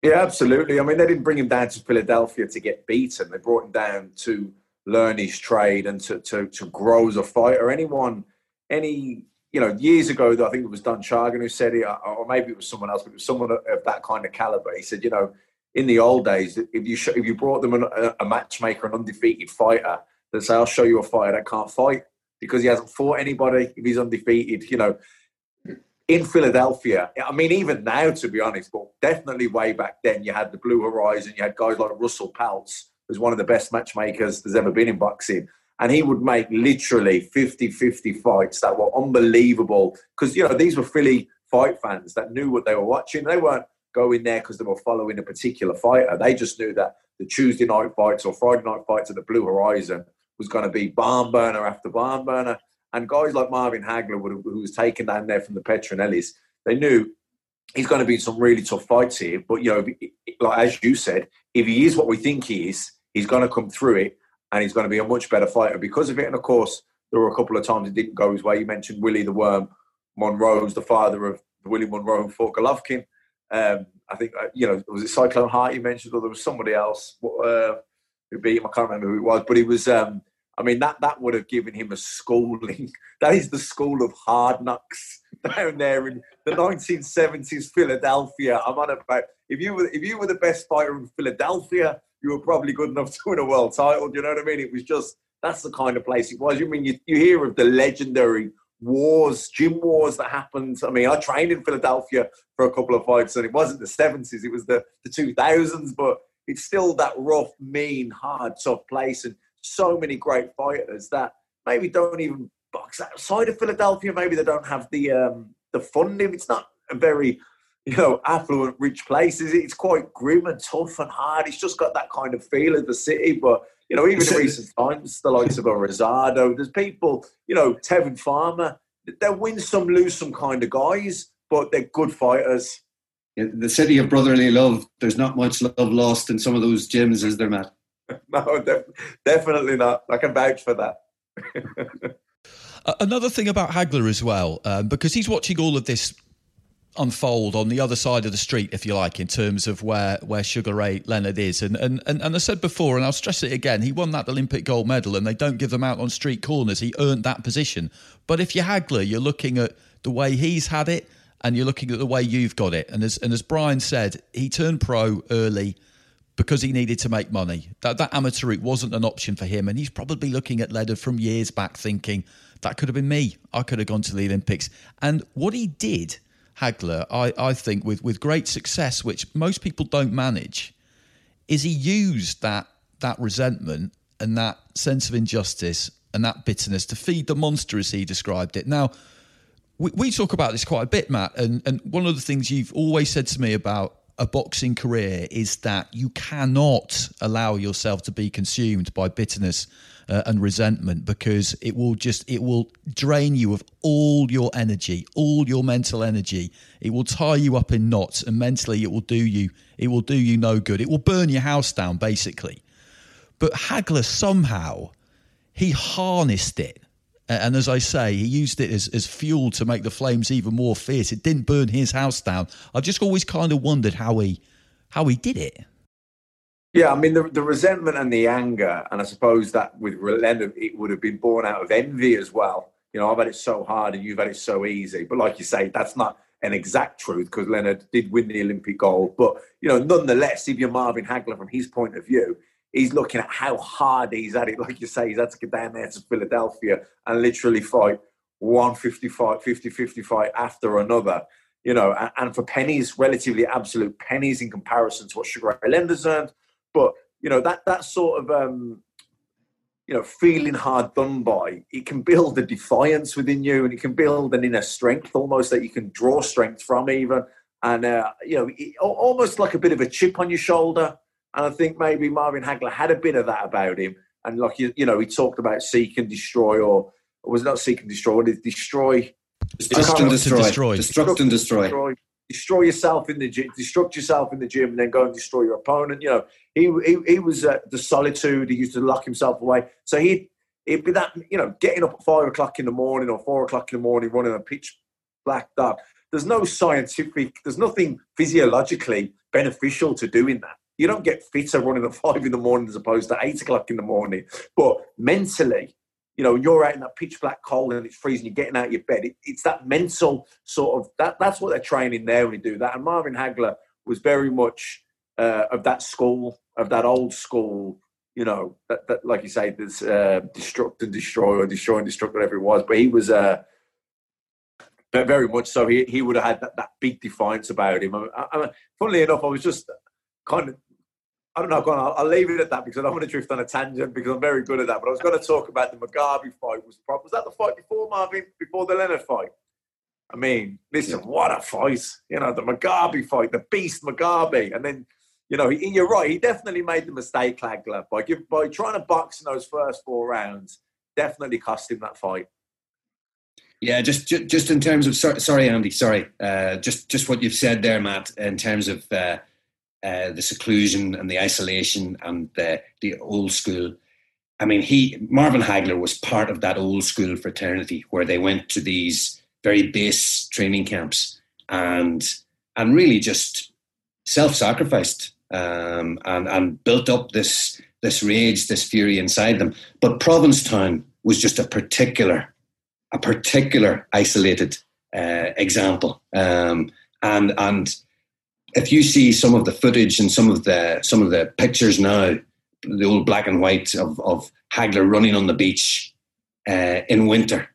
Speaker 6: Yeah, absolutely. I mean, they didn't bring him down to Philadelphia to get beaten. They brought him down to learn his trade and to to, to grow as a fighter. Anyone, any you know, years ago, I think it was Don Chargin who said it, uh, or maybe it was someone else, but it was someone of that kind of caliber. He said, you know, in the old days, if you if you brought them a, a matchmaker, an undefeated fighter, they'd say, "I'll show you a fighter that can't fight because he hasn't fought anybody. If he's undefeated, you know." In Philadelphia, I mean, even now, to be honest, but definitely way back then, you had the Blue Horizon, you had guys like Russell Peltz, who's one of the best matchmakers there's ever been in boxing and he would make literally 50-50 fights that were unbelievable because you know these were Philly fight fans that knew what they were watching. They weren't going there because they were following a particular fighter. They just knew that the Tuesday night fights or Friday night fights at the Blue Horizon was going to be barn burner after barn burner. And guys like Marvin Hagler, who was taken down there from the Petronellis, they knew he's going to be some really tough fights here. But you know, like as you said, if he is what we think he is, he's going to come through it and he's going to be a much better fighter because of it. And of course, there were a couple of times it didn't go his way. You mentioned Willie the Worm Monroe's the father of Willie Monroe and fought Golovkin. Um, I think uh, you know was it Cyclone Hart you mentioned, or there was somebody else uh, who beat him. I can't remember who it was, but he was. Um, I mean that that would have given him a schooling. that is the school of hard knocks down there in the 1970s Philadelphia. I'm on about if you were if you were the best fighter in Philadelphia, you were probably good enough to win a world title. Do you know what I mean? It was just that's the kind of place it was. You mean you, you hear of the legendary wars, gym wars that happened. I mean, I trained in Philadelphia for a couple of fights, and it wasn't the seventies; it was the the two thousands. But it's still that rough, mean, hard, tough place, and so many great fighters that maybe don't even box outside of Philadelphia. Maybe they don't have the um, the funding. It's not a very you know, affluent, rich places. It's quite grim and tough and hard. It's just got that kind of feel of the city. But, you know, even in recent times, the likes of a Rosado, there's people, you know, Tevin Farmer, they win some, lose some kind of guys, but they're good fighters.
Speaker 5: Yeah, the city of brotherly love, there's not much love lost in some of those gyms, is there, Matt?
Speaker 6: no, def- definitely not. I can vouch for that.
Speaker 4: Another thing about Hagler as well, um, because he's watching all of this unfold on the other side of the street, if you like, in terms of where where Sugar Ray Leonard is. And and and, and I said before, and I'll stress it again, he won that Olympic gold medal, and they don't give them out on street corners. He earned that position. But if you're Hagler, you're looking at the way he's had it, and you're looking at the way you've got it. And as and as Brian said, he turned pro early because he needed to make money. That that amateur route wasn't an option for him, and he's probably looking at Leonard from years back, thinking that could have been me. I could have gone to the Olympics. And what he did Hagler, I, I think, with, with great success, which most people don't manage, is he used that that resentment and that sense of injustice and that bitterness to feed the monster, as he described it. Now, we, we talk about this quite a bit, Matt, and, and one of the things you've always said to me about a boxing career is that you cannot allow yourself to be consumed by bitterness uh, and resentment because it will just it will drain you of all your energy all your mental energy it will tie you up in knots and mentally it will do you it will do you no good it will burn your house down basically but hagler somehow he harnessed it and as I say, he used it as, as fuel to make the flames even more fierce. It didn't burn his house down. I've just always kind of wondered how he how he did it.
Speaker 6: Yeah, I mean the, the resentment and the anger, and I suppose that with Leonard, it would have been born out of envy as well. You know, I've had it so hard and you've had it so easy. But like you say, that's not an exact truth because Leonard did win the Olympic gold. But you know, nonetheless, if you're Marvin Hagler from his point of view, he's looking at how hard he's at it. Like you say, he's had to get down there to Philadelphia and literally fight one 50 fight, 50 50 fight after another. You know, and, and for pennies, relatively absolute pennies in comparison to what Sugar Ray Leonard's earned but you know that that sort of um, you know feeling hard done by, it can build a defiance within you, and it can build an inner strength almost that you can draw strength from even, and uh, you know it, almost like a bit of a chip on your shoulder. And I think maybe Marvin Hagler had a bit of that about him. and like you, you know, he talked about seek and destroy, or, or was it not seek and destroy? What is destroy?
Speaker 5: Destruct and destroy. Destruct and destroy.
Speaker 6: Destroy yourself in the gym, destruct yourself in the gym, and then go and destroy your opponent. You know, he he, he was uh, the solitude. He used to lock himself away. So he it'd be that you know getting up at five o'clock in the morning or four o'clock in the morning, running a pitch black dark. There's no scientific. There's nothing physiologically beneficial to doing that. You don't get fitter running at five in the morning as opposed to eight o'clock in the morning. But mentally, you know, you're out in that pitch black cold and it's freezing, you're getting out of your bed. It, it's that mental sort of that. That's what they're training there when you do that. And Marvin Hagler was very much uh, of that school, of that old school. You know, that, that like you say, this uh, destruct and destroy or destroy and destruct, whatever it was. But he was. Uh, very much so. He, he would have had that, that big defiance about him. I, I, funnily enough, I was just kind of I don't know. Go on, I'll, I'll, leave it at that because I don't want to drift on a tangent because I'm very good at that. But I was going to talk about the Mugabi fight. Was was that the fight before Marvin? Before the Leonard fight? I mean, listen, what a fight! You know, the Mugabi fight, the beast Mugabi, and then you know, he, you're right. He definitely made the mistake, Hagler, by give, by trying to box in those first four rounds. Definitely cost him that fight.
Speaker 5: Yeah, just just, just in terms of sorry, sorry Andy, sorry, uh, just just what you've said there, Matt, in terms of. Uh, uh, the seclusion and the isolation and the, the old school. I mean, he Marvin Hagler was part of that old school fraternity where they went to these very base training camps and and really just self-sacrificed um, and and built up this this rage, this fury inside them. But Provincetown was just a particular a particular isolated uh, example, um, and and if you see some of the footage and some of the some of the pictures now, the old black and white of, of Hagler running on the beach uh, in winter,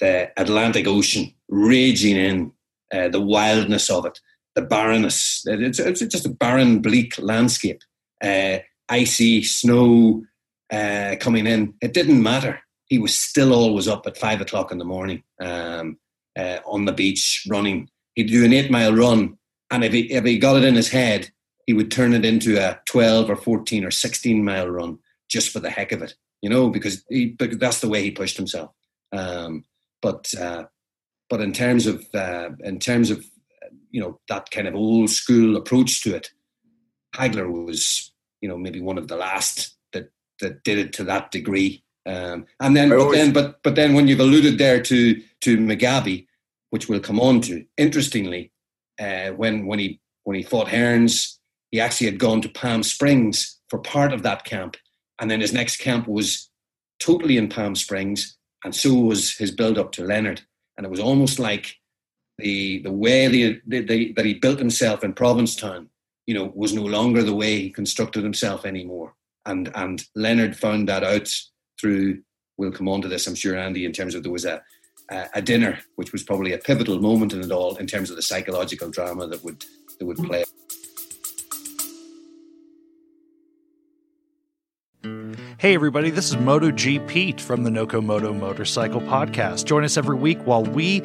Speaker 5: the Atlantic Ocean raging in, uh, the wildness of it, the barrenness. It's, it's just a barren, bleak landscape. Uh, icy snow uh, coming in. It didn't matter. He was still always up at five o'clock in the morning um, uh, on the beach running. He'd do an eight mile run and if he, if he got it in his head, he would turn it into a 12 or 14 or 16 mile run just for the heck of it, you know, because, he, because that's the way he pushed himself. Um, but uh, but in terms of uh, in terms of you know that kind of old school approach to it, Hagler was you know maybe one of the last that that did it to that degree. Um, and then, but then, but but then, when you've alluded there to to Mugabi, which we'll come on to, interestingly, uh, when when he when he fought Hearns, he actually had gone to Palm Springs for part of that camp, and then his next camp was totally in Palm Springs, and so was his build up to Leonard, and it was almost like the the way the, the, the, that he built himself in Provincetown, you know, was no longer the way he constructed himself anymore, and and Leonard found that out through. We'll come on to this, I'm sure, Andy, in terms of there was a a dinner, which was probably a pivotal moment in it all in terms of the psychological drama that would that would play.
Speaker 10: Hey, everybody, this is MotoGPete from the Noco Moto Motorcycle Podcast. Join us every week while we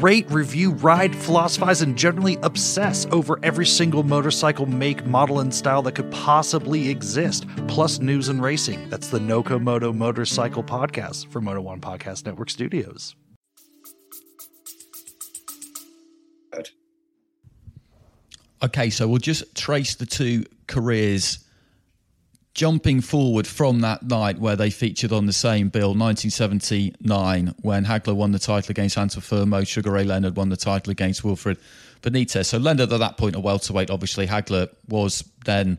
Speaker 10: rate, review, ride, philosophize, and generally obsess over every single motorcycle make, model, and style that could possibly exist, plus news and racing. That's the Noco Moto Motorcycle Podcast from Moto One Podcast Network Studios.
Speaker 4: Okay, so we'll just trace the two careers jumping forward from that night where they featured on the same bill, 1979, when Hagler won the title against Antuofermo, Sugar Ray Leonard won the title against Wilfred Benitez. So Leonard at that point a welterweight, obviously. Hagler was then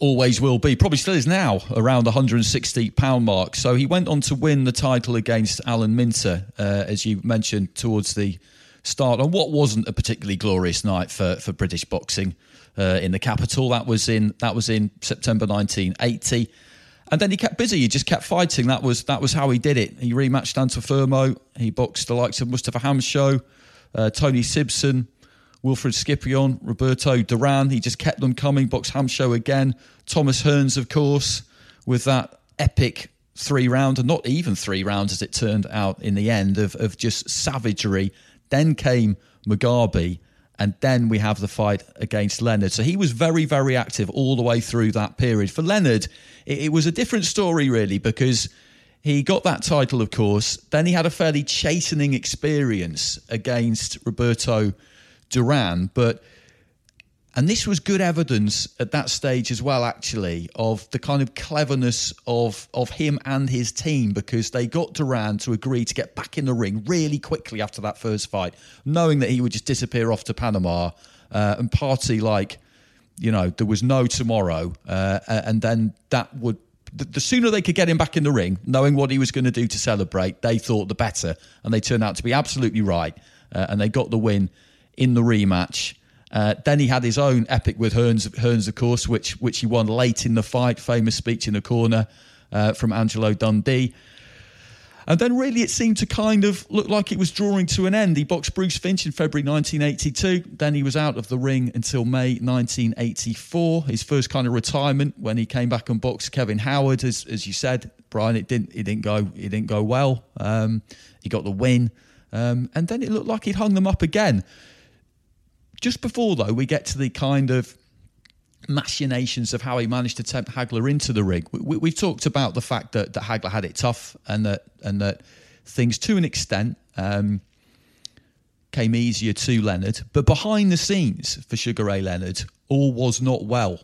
Speaker 4: always will be, probably still is now, around the 160 pound mark. So he went on to win the title against Alan Minter, uh, as you mentioned, towards the start on what wasn't a particularly glorious night for, for British boxing uh, in the capital. That was in that was in September 1980. And then he kept busy. He just kept fighting. That was that was how he did it. He rematched Antuofermo. He boxed the likes of Mustafa Hamsho, uh, Tony Sibson, Wilfred Scypion, Roberto Duran. He just kept them coming. Boxed Hamsho again. Thomas Hearns, of course, with that epic three round, and not even three rounds as it turned out in the end, of, of just savagery then came Mugabi, and then we have the fight against Leonard. So he was very, very active all the way through that period. For Leonard, it, it was a different story, really, because he got that title, of course. Then he had a fairly chastening experience against Roberto Duran, but and this was good evidence at that stage as well, actually, of the kind of cleverness of of him and his team because they got Duran to agree to get back in the ring really quickly after that first fight, knowing that he would just disappear off to Panama uh, and party like, you know, there was no tomorrow, uh, and then that would. The, the sooner they could get him back in the ring, knowing what he was going to do to celebrate, they thought the better, and they turned out to be absolutely right, uh, and they got the win in the rematch. Uh, then he had his own epic with Hearns, Hearns, of course, which which he won late in the fight. Famous speech in the corner uh, from Angelo Dundee. And then really it seemed to kind of look like it was drawing to an end. He boxed Bruce Finch in February 1982. Then he was out of the ring until May 1984. His first kind of retirement when he came back and boxed Kevin Howard. As, as you said, Brian, it didn't it didn't go it didn't go well. Um, he got the win. Um, and then it looked like he'd hung them up again. Just before, though, we get to the kind of machinations of how he managed to tempt Hagler into the ring. We, have talked about the fact that, that Hagler had it tough and that and that things, to an extent, um, came easier to Leonard. But behind the scenes for Sugar Ray Leonard, all was not well.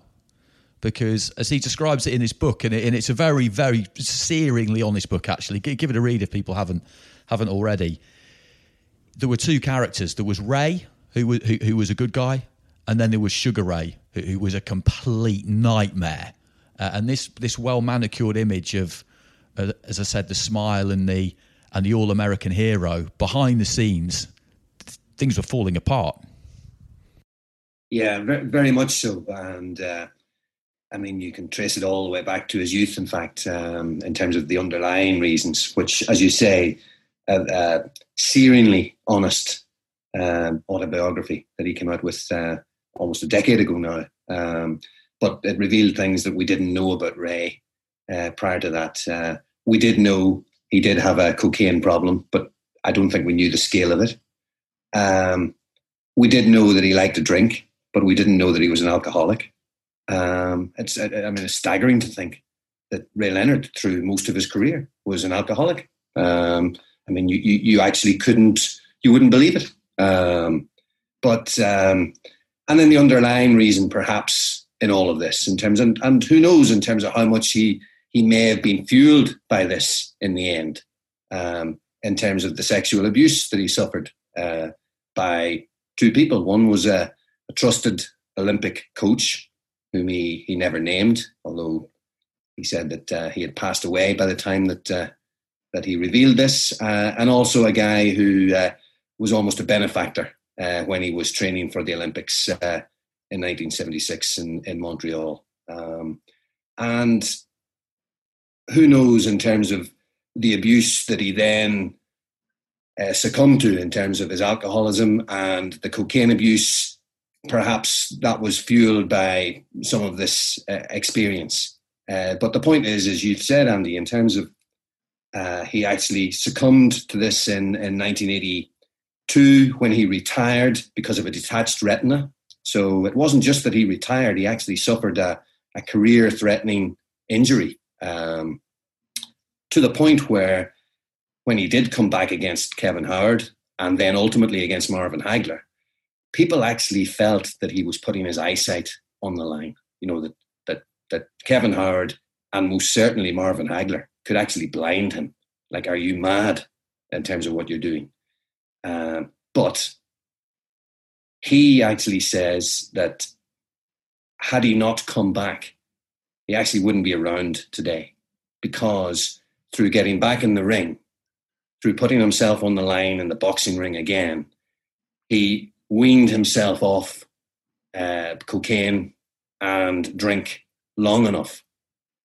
Speaker 4: Because as he describes it in his book, and, it, and it's a very, very searingly honest book, actually. Give it a read if people haven't haven't already. There were two characters. There was Ray, who was who, who was a good guy, and then there was Sugar Ray, who, who was a complete nightmare. Uh, and this this well manicured image of, uh, as I said, the smile and the and the all American hero behind the scenes, th- things were falling apart.
Speaker 5: Yeah, very much so, and. Uh, I mean, you can trace it all the way back to his youth, in fact, um, in terms of the underlying reasons, which, as you say, uh, uh, searingly honest um, autobiography that he came out with uh, almost a decade ago now. Um, but it revealed things that we didn't know about Ray uh, prior to that. Uh, we did know he did have a cocaine problem, but I don't think we knew the scale of it. Um, we did know that he liked to drink, but we didn't know that he was an alcoholic. Um, it's, I mean, it's staggering to think that Ray Leonard, through most of his career, was an alcoholic. Um, I mean, you, you, you actually couldn't, you wouldn't believe it. Um, but um, and then the underlying reason, perhaps, in all of this, in terms and and who knows in terms of how much he he may have been fueled by this in the end, um, in terms of the sexual abuse that he suffered uh, by two people. One was a, a trusted Olympic coach whom he he never named, although he said that uh, he had passed away by the time that uh, that he revealed this, uh, and also a guy who uh, was almost a benefactor uh, when he was training for the Olympics uh, in 1976 in, in Montreal. Um, and who knows in terms of the abuse that he then uh, succumbed to in terms of his alcoholism and the cocaine abuse. Perhaps that was fueled by some of this uh, experience. Uh, but the point is, as you've said, Andy, in terms of uh, he actually succumbed to this in, in 1980, Two, when he retired because of a detached retina. So it wasn't just that he retired, he actually suffered a, a career threatening injury um, to the point where when he did come back against Kevin Howard and then ultimately against Marvin Hagler, people actually felt that he was putting his eyesight on the line. You know, that, that, that Kevin Howard and most certainly Marvin Hagler could actually blind him. Like, are you mad in terms of what you're doing? Uh, but he actually says that had he not come back, he actually wouldn't be around today because through getting back in the ring, through putting himself on the line in the boxing ring again, he weaned himself off uh, cocaine and drink long enough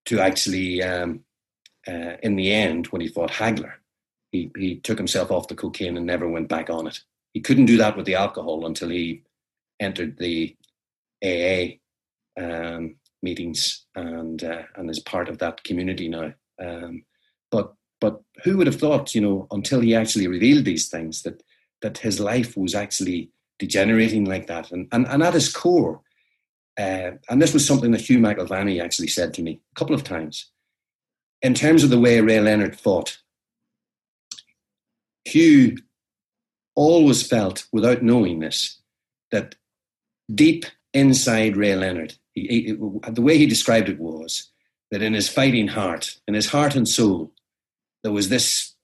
Speaker 5: to actually, um, uh, in the end, when he fought Hagler, he, he took himself off the cocaine and never went back on it. He couldn't do that with the alcohol until he entered the AA um, meetings and uh, and is part of that community now. Um, but but who would have thought, you know, until he actually revealed these things, that that his life was actually degenerating like that. And, and, and at his core, uh, and this was something that Hugh McIlvanney actually said to me a couple of times, in terms of the way Ray Leonard fought, Hugh always felt, without knowing this, that deep inside Ray Leonard, he, he, the way he described it was that in his fighting heart, in his heart and soul, there was this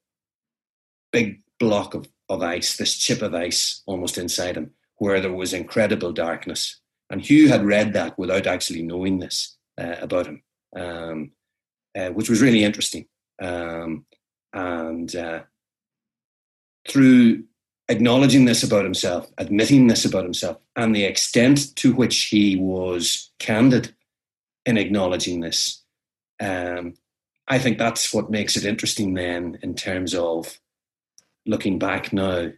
Speaker 5: big block of, of ice, this chip of ice almost inside him, where there was incredible darkness. And Hugh had read that without actually knowing this uh, about him, um, uh, which was really interesting. Um, and uh, through acknowledging this about himself, admitting this about himself, and the extent to which he was candid in acknowledging this, um, I think that's what makes it interesting then in terms of looking back now,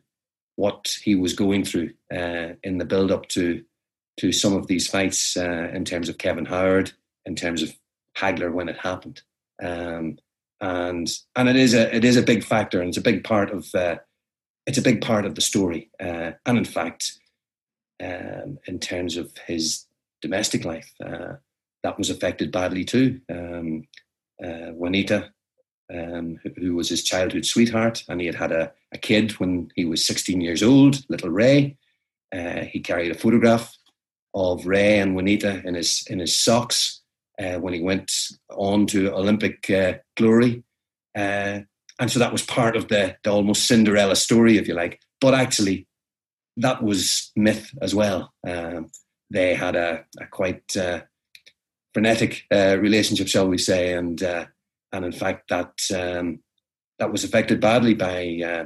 Speaker 5: what he was going through uh, in the build up to to some of these fights uh, in terms of Kevin Howard, in terms of Hagler when it happened, um, and and it is a it is a big factor and it's a big part of uh, it's a big part of the story, uh, and in fact, um, in terms of his domestic life, uh, that was affected badly too. Um, uh, Juanita um, who was his childhood sweetheart, and he had had a, a kid when he was 16 years old, little Ray. Uh, he carried a photograph of Ray and Juanita in his in his socks uh, when he went on to Olympic uh, glory, and so that was part of the, the almost Cinderella story, if you like. But actually, that was myth as well. Um, they had a, a quite uh, frenetic uh, relationship, shall we say, and and in fact that um, that was affected badly by uh,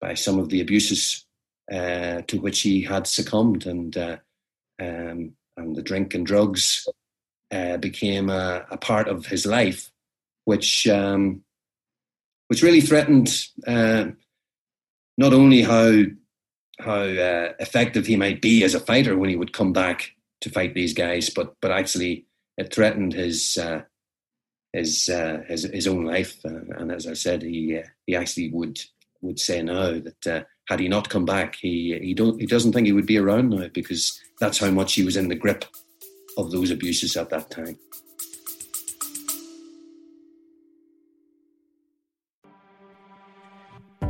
Speaker 5: by some of the abuses uh, to which he had succumbed, and uh, um, and the drink and drugs uh, became a, a, part of his life, which um, which really threatened uh, not only how how uh, effective he might be as a fighter when he would come back to fight these guys, but but actually it threatened his his uh, his his own life. Uh, and as I said, he uh, he actually would would say now that uh, had he not come back, he he don't he doesn't think he would be around now because that's how much he was in the grip of those abuses at that time.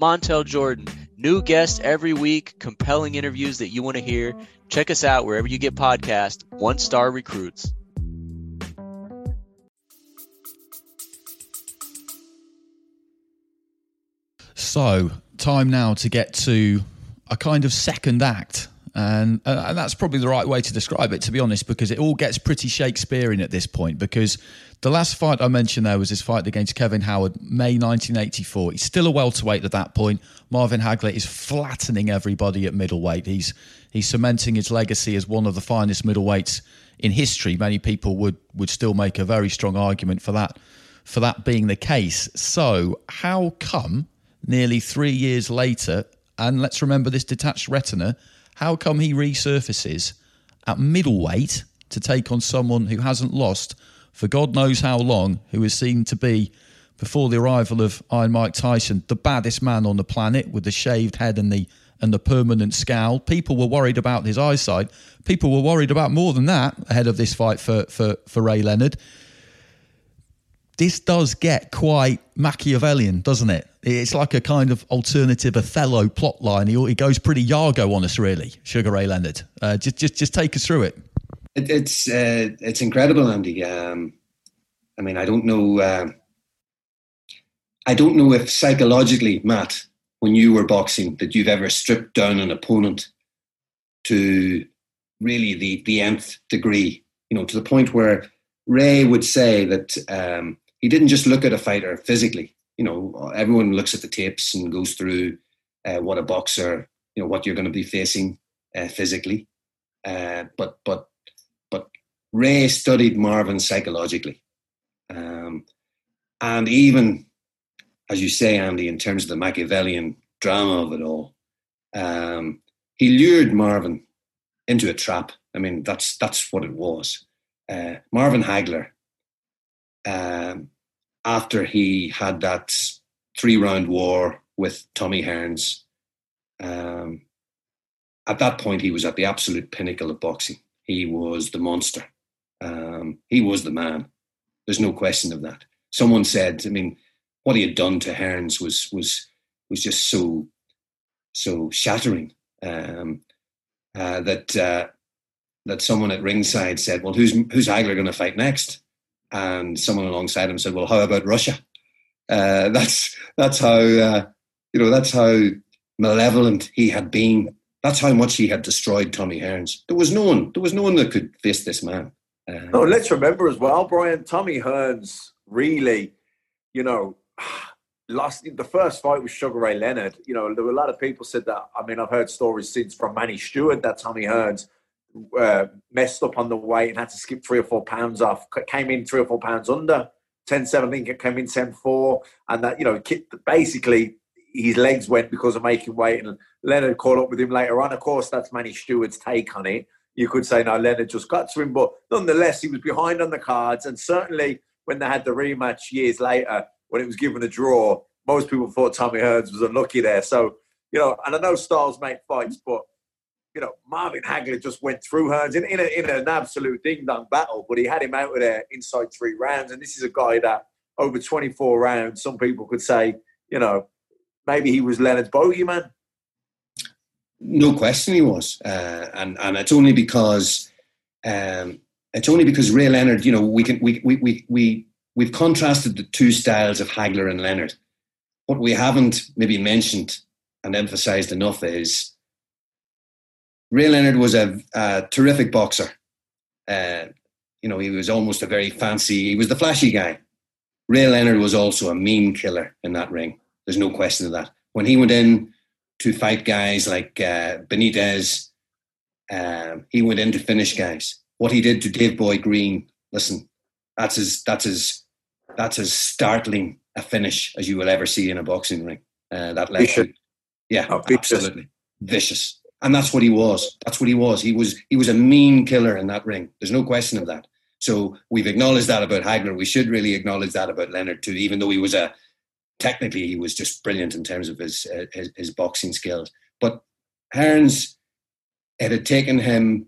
Speaker 11: Montel Jordan. New guests every week, compelling interviews that you want to hear. Check us out wherever you get podcasts. One Star Recruits.
Speaker 4: So, time now to get to a kind of second act. And, uh, and that's probably the right way to describe it, to be honest, because it all gets pretty Shakespearean at this point. Because the last fight I mentioned there was his fight against Kevin Howard, May 1984. He's still a welterweight at that point. Marvin Hagler is flattening everybody at middleweight. He's he's cementing his legacy as one of the finest middleweights in history. Many people would would still make a very strong argument for that for that being the case. So, how come nearly three years later, and let's remember this detached retina, how come he resurfaces at middleweight to take on someone who hasn't lost for God knows how long, who is seen to be, before the arrival of Iron Mike Tyson, the baddest man on the planet with the shaved head and the and the permanent scowl. People were worried about his eyesight. People were worried about more than that ahead of this fight for for, for Ray Leonard this does get quite Machiavellian, doesn't it? It's like a kind of alternative Othello plot line. He, he goes pretty Iago on us, really. Sugar Ray Leonard. Uh, just, just, just take us through it.
Speaker 5: it it's, uh, it's incredible, Andy. Um, I mean, I don't know. Uh, I don't know if psychologically, Matt, when you were boxing, that you've ever stripped down an opponent to really the the nth degree. You know, to the point where Ray would say that um, he didn't just look at a fighter physically. You know, everyone looks at the tapes and goes through uh, what a boxer, you know, what you're going to be facing uh, physically. Uh, but but but Ray studied Marvin psychologically, um, and even as you say, Andy, in terms of the Machiavellian drama of it all, um, he lured Marvin into a trap. I mean, that's that's what it was. Uh, Marvin Hagler, um, after he had that three round war with Tommy Hearns, um, at that point he was at the absolute pinnacle of boxing. He was the monster. Um, he was the man. There's no question of that. Someone said, I mean, what he had done to Hearns was was was just so so shattering um, uh, that uh, that someone at ringside said, "Well, who's who's Hagler going to fight next?" And someone alongside him said, "Well, how about Russia?" Uh, that's that's how uh, you know that's how malevolent he had been. That's how much he had destroyed Tommy Hearns. There was no one. There was no one that could face this man. Uh,
Speaker 6: no, let's remember as well, Brian. Tommy Hearns really, you know, lost the first fight with Sugar Ray Leonard. You know, there were a lot of people said that. I mean, I've heard stories since from Manny Steward that Tommy Hearns uh, messed up on the weight and had to skip three or four pounds off. Came in three or four pounds under 10 7, I think came in 10 4. And that, you know, basically his legs went because of making weight. And Leonard caught up with him later on. Of course, that's Manny Steward's take on it. You could say, no, Leonard just got to him. But nonetheless, he was behind on the cards. And certainly when they had the rematch years later, when it was given a draw, most people thought Tommy Hearns was unlucky there. So, you know, and I know styles make fights, but you know, Marvin Hagler just went through Hearns in, in, a, in an absolute ding dong battle, but he had him out of there inside three rounds. And this is a guy that over 24 rounds, some people could say, you know, maybe he was Leonard's bogeyman.
Speaker 5: No question he was. Uh, and, and it's only because, um, it's only because Ray Leonard, you know, we can, we, we, we, we, we've contrasted the two styles of Hagler and Leonard. What we haven't maybe mentioned and emphasized enough is Ray Leonard was a, a terrific boxer. Uh, you know, he was almost a very fancy, he was the flashy guy. Ray Leonard was also a mean killer in that ring. There's no question of that. When he went in to fight guys like uh, Benitez, um, he went in to finish guys. What he did to Dave Boy Green, listen, that's as that's as that's as startling a finish as you will ever see in a boxing ring. Uh, that left, yeah, oh, absolutely vicious and that's what he was. That's what he was. He was he was a mean killer in that ring. There's no question of that. So we've acknowledged that about Hagler. We should really acknowledge that about Leonard too. Even though he was a technically he was just brilliant in terms of his uh, his, his, boxing skills. But Hearns, it had taken him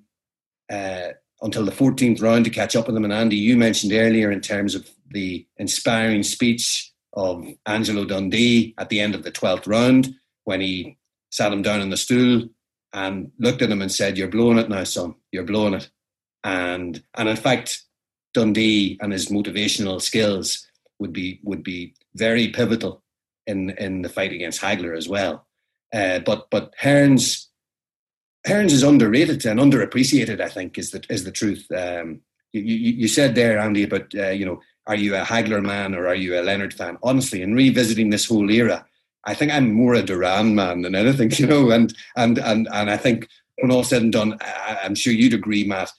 Speaker 5: uh, until the 14th round to catch up with him. And Andy, you mentioned earlier in terms of the inspiring speech of Angelo Dundee at the end of the 12th round when he sat him down on the stool and looked at him and said, "You're blowing it now, son. You're blowing it." And and in fact, Dundee and his motivational skills would be would be very pivotal in in the fight against Hagler as well. Uh, but but Hearns Hearns is underrated and underappreciated. I think is the is the truth. Um, you, you, you said there, Andy, about uh, you know, are you a Hagler man or are you a Leonard fan? Honestly, in revisiting this whole era, I think I'm more a Duran man than anything, you know. And and and and I think when all said and done, I, am sure you'd agree, Matt.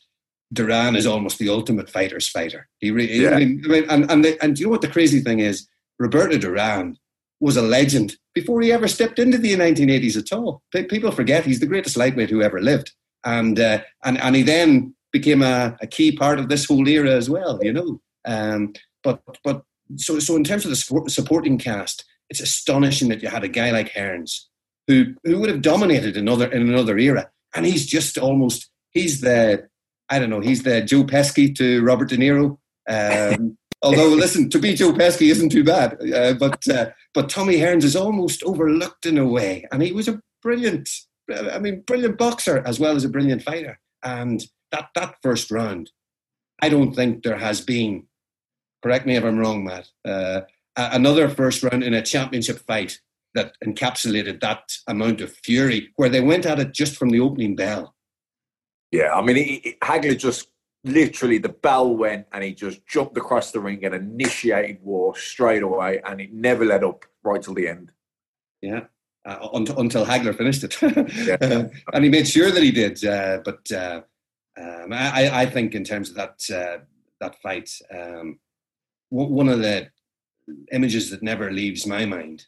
Speaker 5: Duran is almost the ultimate fighter's fighter. He really, yeah. I mean, and and the, and you know what the crazy thing is? Roberto Duran was a legend before he ever stepped into the 1980s at all. People forget he's the greatest lightweight who ever lived, and uh, and and he then became a, a, key part of this whole era as well. You know, um, but but so so in terms of the supporting cast, it's astonishing that you had a guy like Hearns who who would have dominated another in another era, and he's just almost he's the I don't know he's the Joe Pesci to Robert De Niro. Um, although listen, to be Joe Pesci isn't too bad, uh, but uh, but Tommy Hearns is almost overlooked in a way, and he was a brilliant, I mean, brilliant boxer as well as a brilliant fighter. And that that first round, I don't think there has been. Correct me if I'm wrong, Matt. Uh, another first round in a championship fight that encapsulated that amount of fury, where they went at it just from the opening bell.
Speaker 6: Yeah, I mean, it, it, Hagler just literally the bell went and he just jumped across the ring and initiated war straight away, and it never let up right till the end.
Speaker 5: Yeah, uh, until, until Hagler finished it, uh, and he made sure that he did. Uh, but uh, um, I, I think in terms of that uh, that fight, um, w- one of the images that never leaves my mind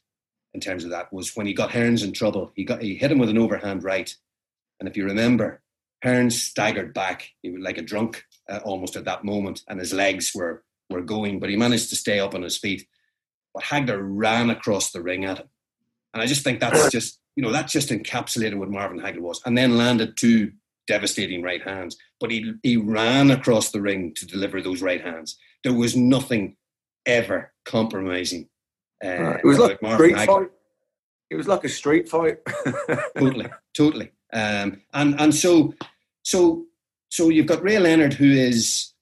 Speaker 5: in terms of that was when he got Hearns in trouble. He got he hit him with an overhand right, and if you remember, Hearns staggered back. He was like a drunk uh, almost at that moment, and his legs were were going, but he managed to stay up on his feet. But Hagler ran across the ring at him, and I just think that's just you know that just encapsulated what Marvin Hagler was, and then landed two devastating right hands. But he he ran across the ring to deliver those right hands. There was nothing ever compromising. Uh,
Speaker 6: it was like a street
Speaker 5: Hagler.
Speaker 6: fight. It was like a street fight.
Speaker 5: totally, totally. Um, and and so so so you've got Ray Leonard, who is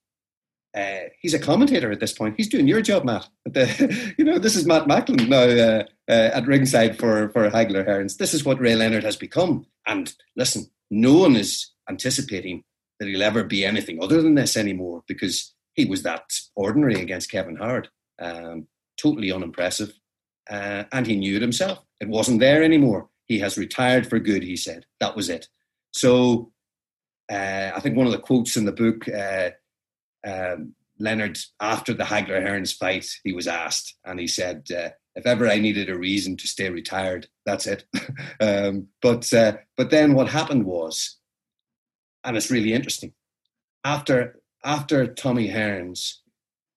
Speaker 5: uh, he's a commentator at this point. He's doing your job, Matt. But the, you know, this is Matt Macklin now uh, uh, at ringside for for Hagler Hearns. This is what Ray Leonard has become. And listen, no one is anticipating that he'll ever be anything other than this anymore because he was that ordinary against Kevin Howard. Um, totally unimpressive. Uh, and he knew it himself. It wasn't there anymore. He has retired for good, he said. That was it. So uh, I think one of the quotes in the book, uh, um, Leonard, after the Hagler Hearns fight, he was asked, and he said, uh, "If ever I needed a reason to stay retired, that's it." um, but uh, but then what happened was, and it's really interesting. After after Tommy Hearns,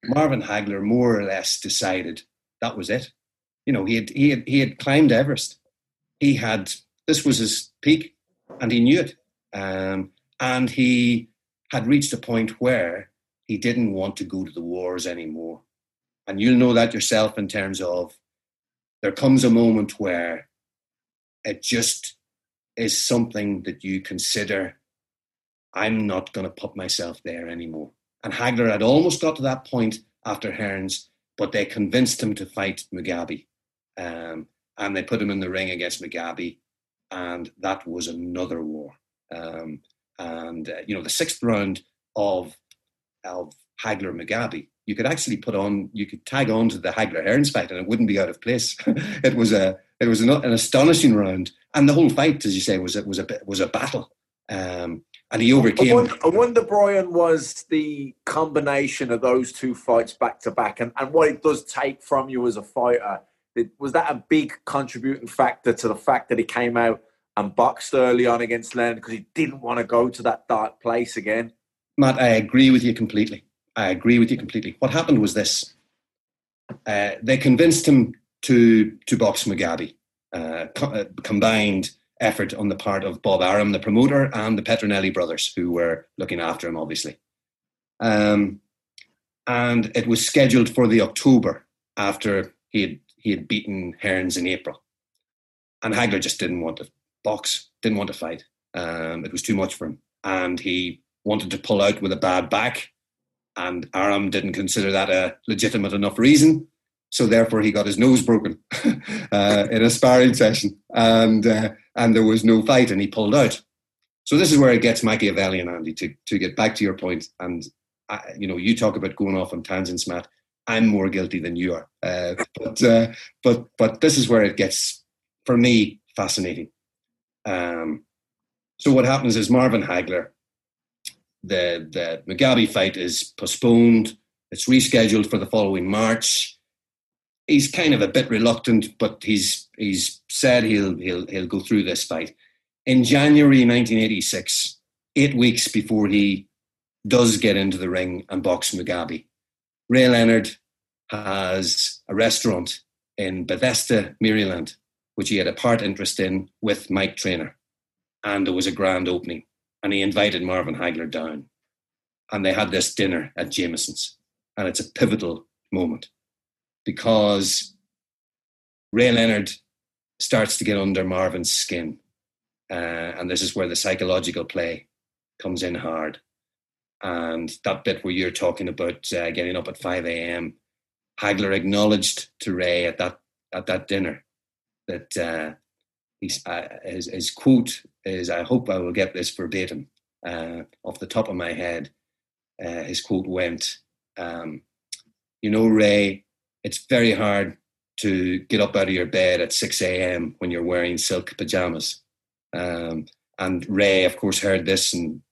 Speaker 5: Marvin Hagler more or less decided that was it. You know, he had he had he had climbed Everest. He had this was his peak, and he knew it. Um, and he had reached a point where he didn't want to go to the wars anymore. And you'll know that yourself in terms of there comes a moment where it just is something that you consider I'm not going to put myself there anymore. And Hagler had almost got to that point after Hearns, but they convinced him to fight Mugabi. Um, and they put him in the ring against Mugabi, and that was another war. Um, and uh, you know, the sixth round of of Hagler Mugabi, you could actually put on, you could tag on to the Hagler Hearns fight, and it wouldn't be out of place. it was a it was an, an astonishing round, and the whole fight, as you say, was it was a was a battle. Um, and he
Speaker 6: I
Speaker 5: overcame.
Speaker 6: wonder, I wonder, Brian, was the combination of those two fights back to back and, and what it does take from you as a fighter. Did, was that a big contributing factor to the fact that he came out and boxed early on against Leonard because he didn't want to go to that dark place again?
Speaker 5: Matt, I agree with you completely. I agree with you completely. What happened was this: uh, they convinced him to to box Mugabi. Uh, co- uh, combined effort on the part of Bob Arum, the promoter, and the Petronelli brothers, who were looking after him, obviously. Um, and it was scheduled for the October after he had he had beaten Hearns in April. And Hagler just didn't want to box, didn't want to fight. Um, it was too much for him, and he wanted to pull out with a bad back. And Arum didn't consider that a legitimate enough reason, so therefore he got his nose broken uh, in a sparring session, and uh, and there was no fight, and he pulled out. So this is where it gets Machiavellian, Andy. To to get back to your point, and I, you know, you talk about going off on tangents, Matt. I'm more guilty than you are, uh, but uh, but but this is where it gets for me fascinating. Um, so what happens is Marvin Hagler, the the Mugabi fight is postponed. It's rescheduled for the following March. He's kind of a bit reluctant, but he's he's said he'll he'll he'll go through this fight. In January 1986, eight weeks before he does get into the ring and box Mugabi, Ray Leonard has a restaurant in Bethesda, Maryland, which he had a part interest in with Mike Trainer. And there was a grand opening. And he invited Marvin Hagler down. And they had this dinner at Jameson's. And it's a pivotal moment because Ray Leonard starts to get under Marvin's skin. Uh, and this is where the psychological play comes in hard. And that bit where you're talking about uh, getting up at 5 a.m., Hagler acknowledged to Ray at that at that dinner that uh, uh, his, his quote is, "I hope I will get this verbatim uh, off the top of my head." Uh, his quote went, um, "You know, Ray, it's very hard to get up out of your bed at 6 a.m. when you're wearing silk pajamas. Um, and Ray, of course, heard this and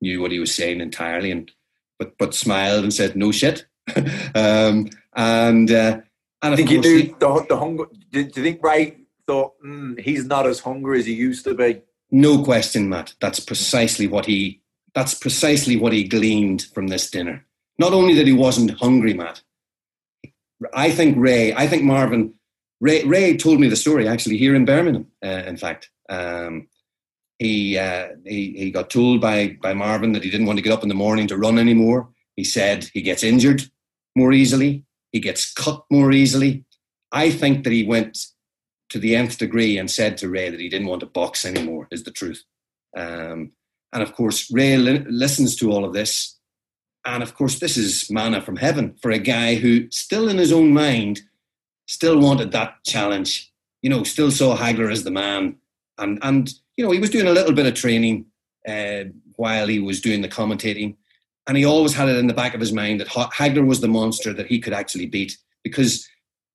Speaker 5: knew what he was saying entirely, and but but smiled and said, "No shit." um, and uh, and
Speaker 6: I think you
Speaker 5: he-
Speaker 6: the, the hunger. Do, do you think Ray thought mm, he's not as hungry as he used to be?
Speaker 5: no question, Matt. That's precisely what he. That's precisely what he gleaned from this dinner. Not only that he wasn't hungry, Matt. I think Ray. I think Marvin. Ray, Ray told me the story actually here in Birmingham. Uh, in fact, um, he, uh, he he got told by by Marvin that he didn't want to get up in the morning to run anymore. He said he gets injured more easily. He gets cut more easily. I think that he went to the nth degree and said to Ray that he didn't want to box anymore. Is the truth. Um, and of course, Ray li- listens to all of this. And of course, this is manna from heaven for a guy who, still in his own mind, still wanted that challenge. You know, still saw Hagler as the man. And, and you know, he was doing a little bit of training uh, while he was doing the commentating. And he always had it in the back of his mind that Hagler was the monster that he could actually beat. Because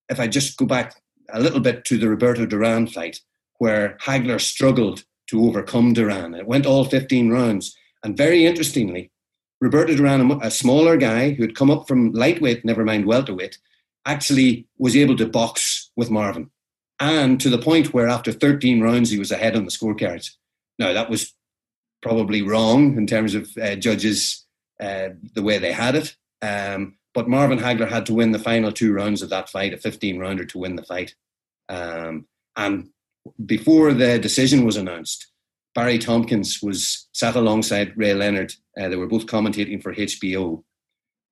Speaker 5: if I just go back a little bit to the Roberto Duran fight, where Hagler struggled to overcome Duran. It went all 15 rounds. And very interestingly, Roberto Duran, a smaller guy who had come up from lightweight, never mind welterweight, actually was able to box with Marvin. And to the point where after 13 rounds, he was ahead on the scorecards. Now, that was probably wrong in terms of uh, judges, uh, the way they had it. Um, but Marvin Hagler had to win the final two rounds of that fight, a 15 rounder to win the fight. Um, and before the decision was announced, Barry Tompkins was sat alongside Ray Leonard. Uh, they were both commentating for HBO.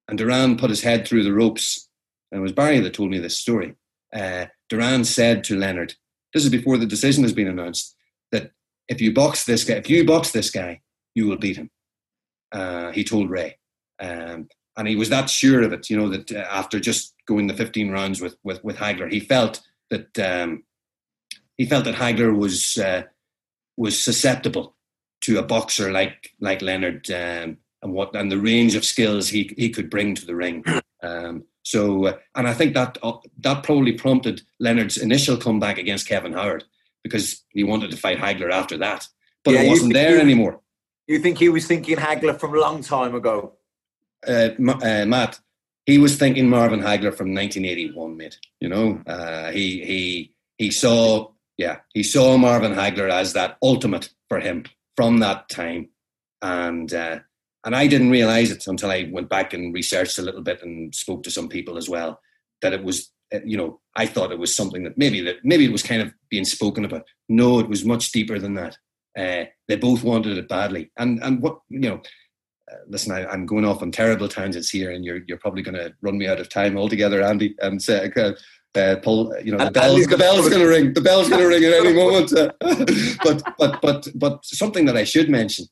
Speaker 5: And Duran put his head through the ropes. And it was Barry that told me this story. Uh, Duran said to Leonard, this is before the decision has been announced, that if you box this guy, if you box this guy, you will beat him. Uh, he told Ray. Um, and he was that sure of it, you know, that uh, after just going the 15 rounds with, with, with Hagler, he felt that um, he felt that Hagler was uh, was susceptible to a boxer like like Leonard um, and what and the range of skills he he could bring to the ring. Um, so, uh, and I think that uh, that probably prompted Leonard's initial comeback against Kevin Howard because he wanted to fight Hagler after that, but
Speaker 6: Yeah,
Speaker 5: it wasn't there
Speaker 6: you-
Speaker 5: anymore.
Speaker 6: You think he was thinking Hagler from a long time ago?
Speaker 5: uh, uh, Matt, he was thinking Marvin Hagler from 1981, mate. You know, uh, he he he saw, yeah, he saw Marvin Hagler as that ultimate for him from that time, and uh, and I didn't realize it until I went back and researched a little bit and spoke to some people as well that it was. uh, You know, I thought it was something that maybe that maybe it was kind of being spoken about. No, it was much deeper than that. Uh, they both wanted it badly, and and what you know, uh, listen, I, I'm going off on terrible tangents here, and you're you're probably going to run me out of time altogether, Andy. And say, uh, uh, Paul, you know, the
Speaker 6: And
Speaker 5: bell's the bell's going to ring. The bell's going to ring at any moment. but but but but something that I should mention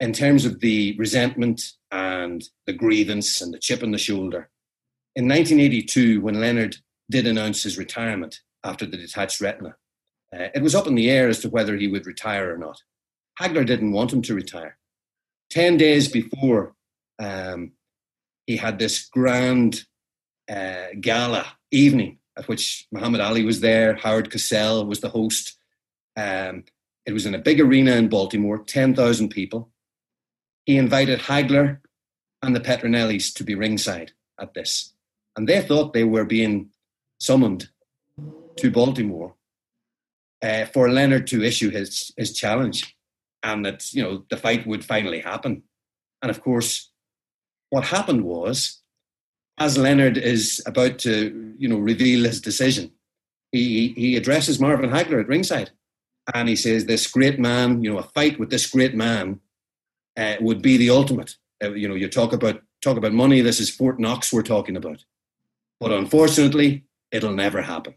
Speaker 5: in terms of the resentment and the grievance and the chip on the shoulder. In 1982, when Leonard did announce his retirement after the detached retina, uh, it was up in the air as to whether he would retire or not. Hagler didn't want him to retire. Ten days before, um, he had this grand uh, gala evening at which Muhammad Ali was there, Howard Cosell was the host. Um, it was in a big arena in Baltimore, 10,000 people. He invited Hagler and the Petronellis to be ringside at this. And they thought they were being summoned to Baltimore uh, for Leonard to issue his, his challenge and that, you know, the fight would finally happen. And of course, what happened was, as Leonard is about to, you know, reveal his decision, he, he addresses Marvin Hagler at ringside and he says, this great man, you know, a fight with this great man uh, would be the ultimate. Uh, you know, you talk about talk about money. This is Fort Knox we're talking about, but unfortunately, it'll never happen.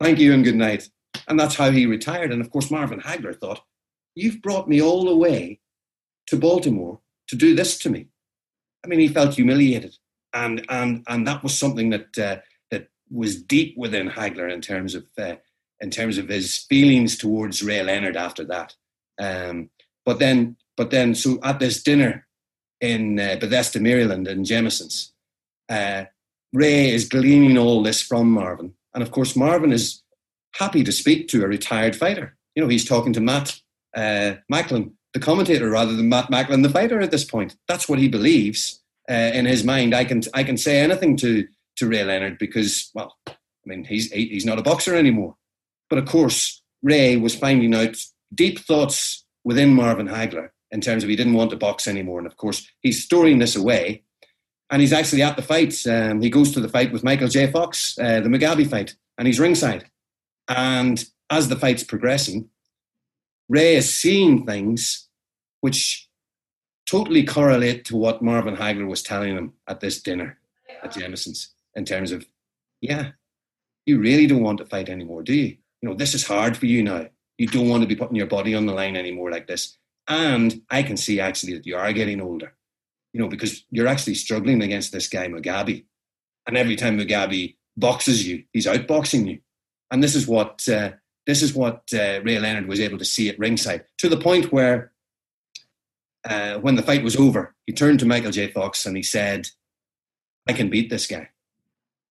Speaker 5: Thank you and good night. And that's how he retired. And of course, Marvin Hagler thought, "You've brought me all the way to Baltimore to do this to me." I mean, he felt humiliated, and and and that was something that uh, that was deep within Hagler in terms of uh, in terms of his feelings towards Ray Leonard after that. Um, but then, but then, so at this dinner in uh, Bethesda, Maryland, in Jameson's, uh, Ray is gleaning all this from Marvin, And of course, Marvin is happy to speak to a retired fighter. You know, he's talking to Matt uh, Macklin, the commentator, rather than Matt Macklin, the fighter. At this point, that's what he believes uh, in his mind. I can I can say anything to to Ray Leonard because, well, I mean, he's he's not a boxer anymore. But of course, Ray was finding out deep thoughts within Marvin Hagler in terms of he didn't want to box anymore. And of course, he's storing this away. And he's actually at the fight. Um, he goes to the fight with Michael J. Fox, uh, the Mugabi fight, and he's ringside. And as the fight's progressing, Ray is seeing things which totally correlate to what Marvin Hagler was telling him at this dinner at Jameson's in terms of, yeah, you really don't want to fight anymore, do you? You know, this is hard for you now. You don't want to be putting your body on the line anymore like this. And I can see actually that you are getting older, you know, because you're actually struggling against this guy, Mugabi. And every time Mugabi boxes you, he's outboxing you. And this is what uh, this is what uh, Ray Leonard was able to see at ringside to the point where uh, when the fight was over, he turned to Michael J. Fox and he said, I can beat this guy.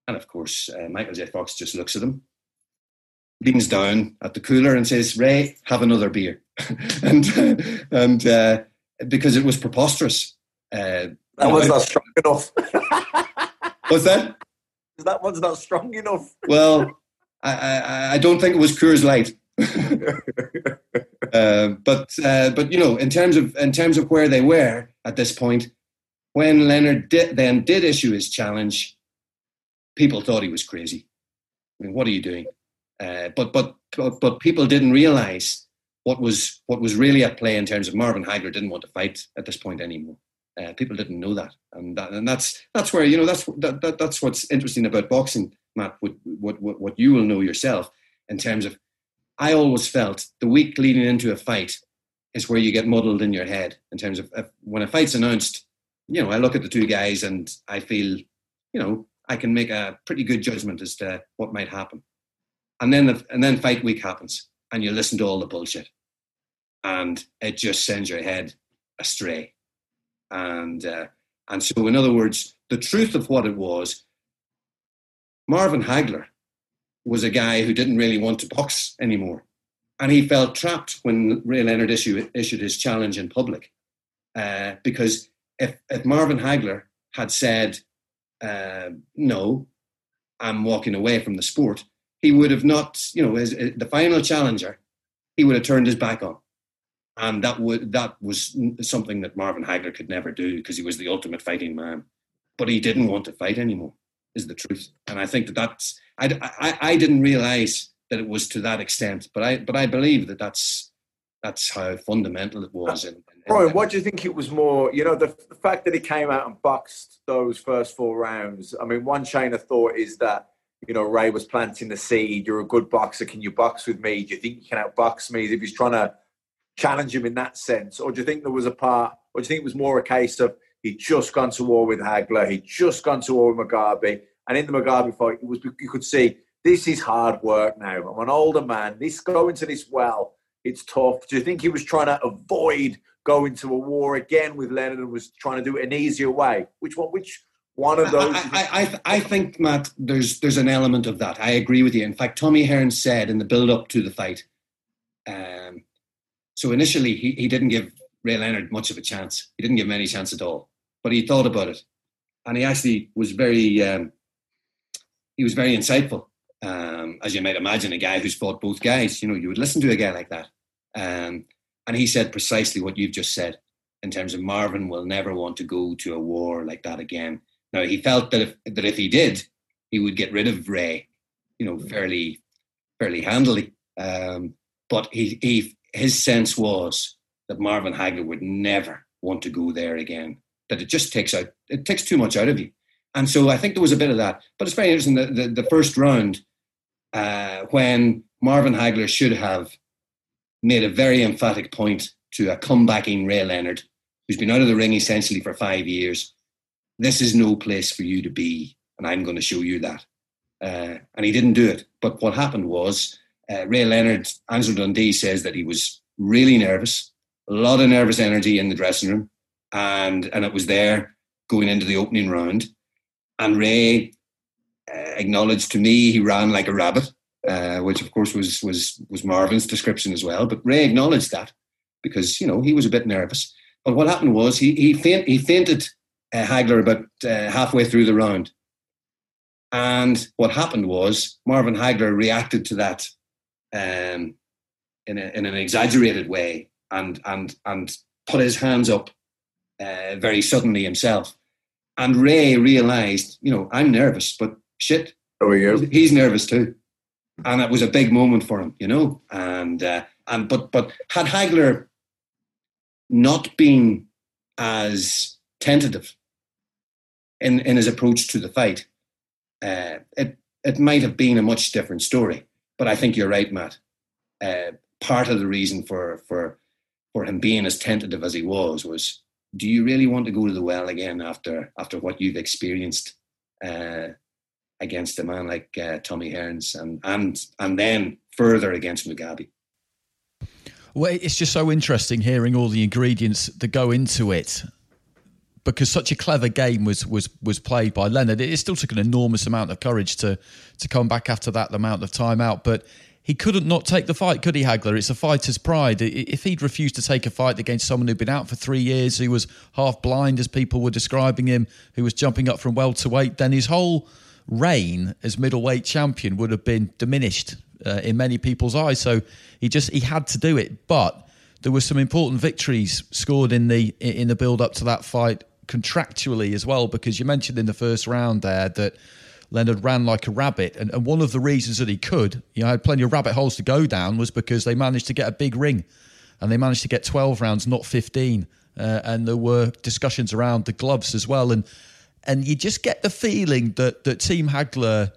Speaker 5: And of course, uh, Michael J. Fox just looks at him, leans down at the cooler and says, Ray, have another beer. and and uh, because it was preposterous. Uh,
Speaker 6: that was not strong enough.
Speaker 5: What's that?
Speaker 6: That one's not strong enough.
Speaker 5: Well, I, I, I don't think it was Coors Light. Uh, but uh, but you know, in terms of in terms of where they were at this point, when Leonard did, then did issue his challenge, people thought he was crazy. I mean, what are you doing? Uh, but, but but people didn't realize what was what was really at play in terms of Marvin Hagler didn't want to fight at this point anymore. Uh, people didn't know that, and that, and that's that's where you know that's that, that that's what's interesting about boxing, Matt. What what what you will know yourself in terms of, I always felt the week leading into a fight is where you get muddled in your head in terms of when a fight's announced. You know, I look at the two guys and I feel, you know, I can make a pretty good judgment as to what might happen, and then the, and then fight week happens, and you listen to all the bullshit, and it just sends your head astray and uh, and so in other words, the truth of what it was, Marvin Hagler was a guy who didn't really want to box anymore, and he felt trapped when Ray Leonard issued issued his challenge in public, uh, because if if Marvin Hagler had said uh, no, I'm walking away from the sport, he would have not, you know, as the final challenger, he would have turned his back on. And that would that was something that Marvin Hagler could never do because he was the ultimate fighting man. But he didn't want to fight anymore, is the truth. And I think that that's I, I, I didn't realize that it was to that extent, but I but I believe that that's that's how fundamental it was. In, in,
Speaker 6: Brian, what do you think it was more? You know, the, the fact that he came out and boxed those first four rounds. I mean, one chain of thought is that you know Ray was planting the seed. You're a good boxer. Can you box with me? Do you think you can outbox me? If he's trying to challenge him in that sense? Or do you think there was a part, or do you think it was more a case of he'd just gone to war with Hagler, he'd just gone to war with Mugabi, and in the Mugabi fight, it was you could see this is hard work now. I'm an older man. This going to this well, it's tough. Do you think he was trying to avoid going to a war again with Leonard and was trying to do it an easier way? Which one? Which one of those?
Speaker 5: I, I, I, I think Matt, there's there's an element of that. I agree with you. In fact, Tommy Hearn said in the build up to the fight, um, so initially, he, he didn't give Ray Leonard much of a chance. He didn't give him any chance at all. But he thought about it, and he actually was very um, he was very insightful. Um, as you might imagine, a guy who's fought both guys. You know, you would listen to a guy like that, um, and he said precisely what you've just said in terms of Marvin will never want to go to a war like that again. Now he felt that if that if he did, he would get rid of Ray, you know, fairly fairly handily. Um, but he he his sense was that Marvin Hagler would never want to go there again. That it just takes out it takes too much out of you. And so I think there was a bit of that. But it's very interesting that the, the first round, uh, when Marvin Hagler should have made a very emphatic point to a comebacking Ray Leonard, who's been out of the ring essentially for five years. This is no place for you to be, and I'm going to show you that. Uh, and he didn't do it. But what happened was uh, Ray Leonard, Angelo Dundee says that he was really nervous, a lot of nervous energy in the dressing room, and and it was there going into the opening round. And Ray uh, acknowledged to me he ran like a rabbit, uh, which of course was was was Marvin's description as well. But Ray acknowledged that because you know he was a bit nervous. But what happened was he he, faint, he fainted uh, Hagler about uh, halfway through the round, and what happened was Marvin Hagler reacted to that um, in, a, in an exaggerated way and and and put his hands up uh, very suddenly himself. And Ray realized, you know, I'm nervous, but shit,
Speaker 6: oh, yeah.
Speaker 5: he's nervous too. And it was a big moment for him, you know. And uh, and but but had Hagler not been as tentative in in his approach to the fight, uh, it it might have been a much different story. But I think you're right, Matt. Uh, part of the reason for for for him being as tentative as he was was do you really want to go to the well again after after what you've experienced uh, against a man like uh, Tommy Hearns and and and then further against Mugabi?
Speaker 4: Well, it's just so interesting hearing all the ingredients that go into it because such a clever game was was was played by Leonard. It still took an enormous amount of courage to to come back after that amount of time out, but he couldn't not take the fight, could he, Hagler? It's a fighter's pride. If he'd refused to take a fight against someone who'd been out for three years, who was half blind, as people were describing him, who was jumping up from welterweight, then his whole reign as middleweight champion would have been diminished uh, in many people's eyes. So he just he had to do it, but there were some important victories scored in the in the build up to that fight contractually as well, because you mentioned in the first round there that Leonard ran like a rabbit. And, and one of the reasons that he could, you know, had plenty of rabbit holes to go down, was because they managed to get a big ring and they managed to get 12 rounds, not 15. Uh, and there were discussions around the gloves as well. And and you just get the feeling that, that Team Hagler,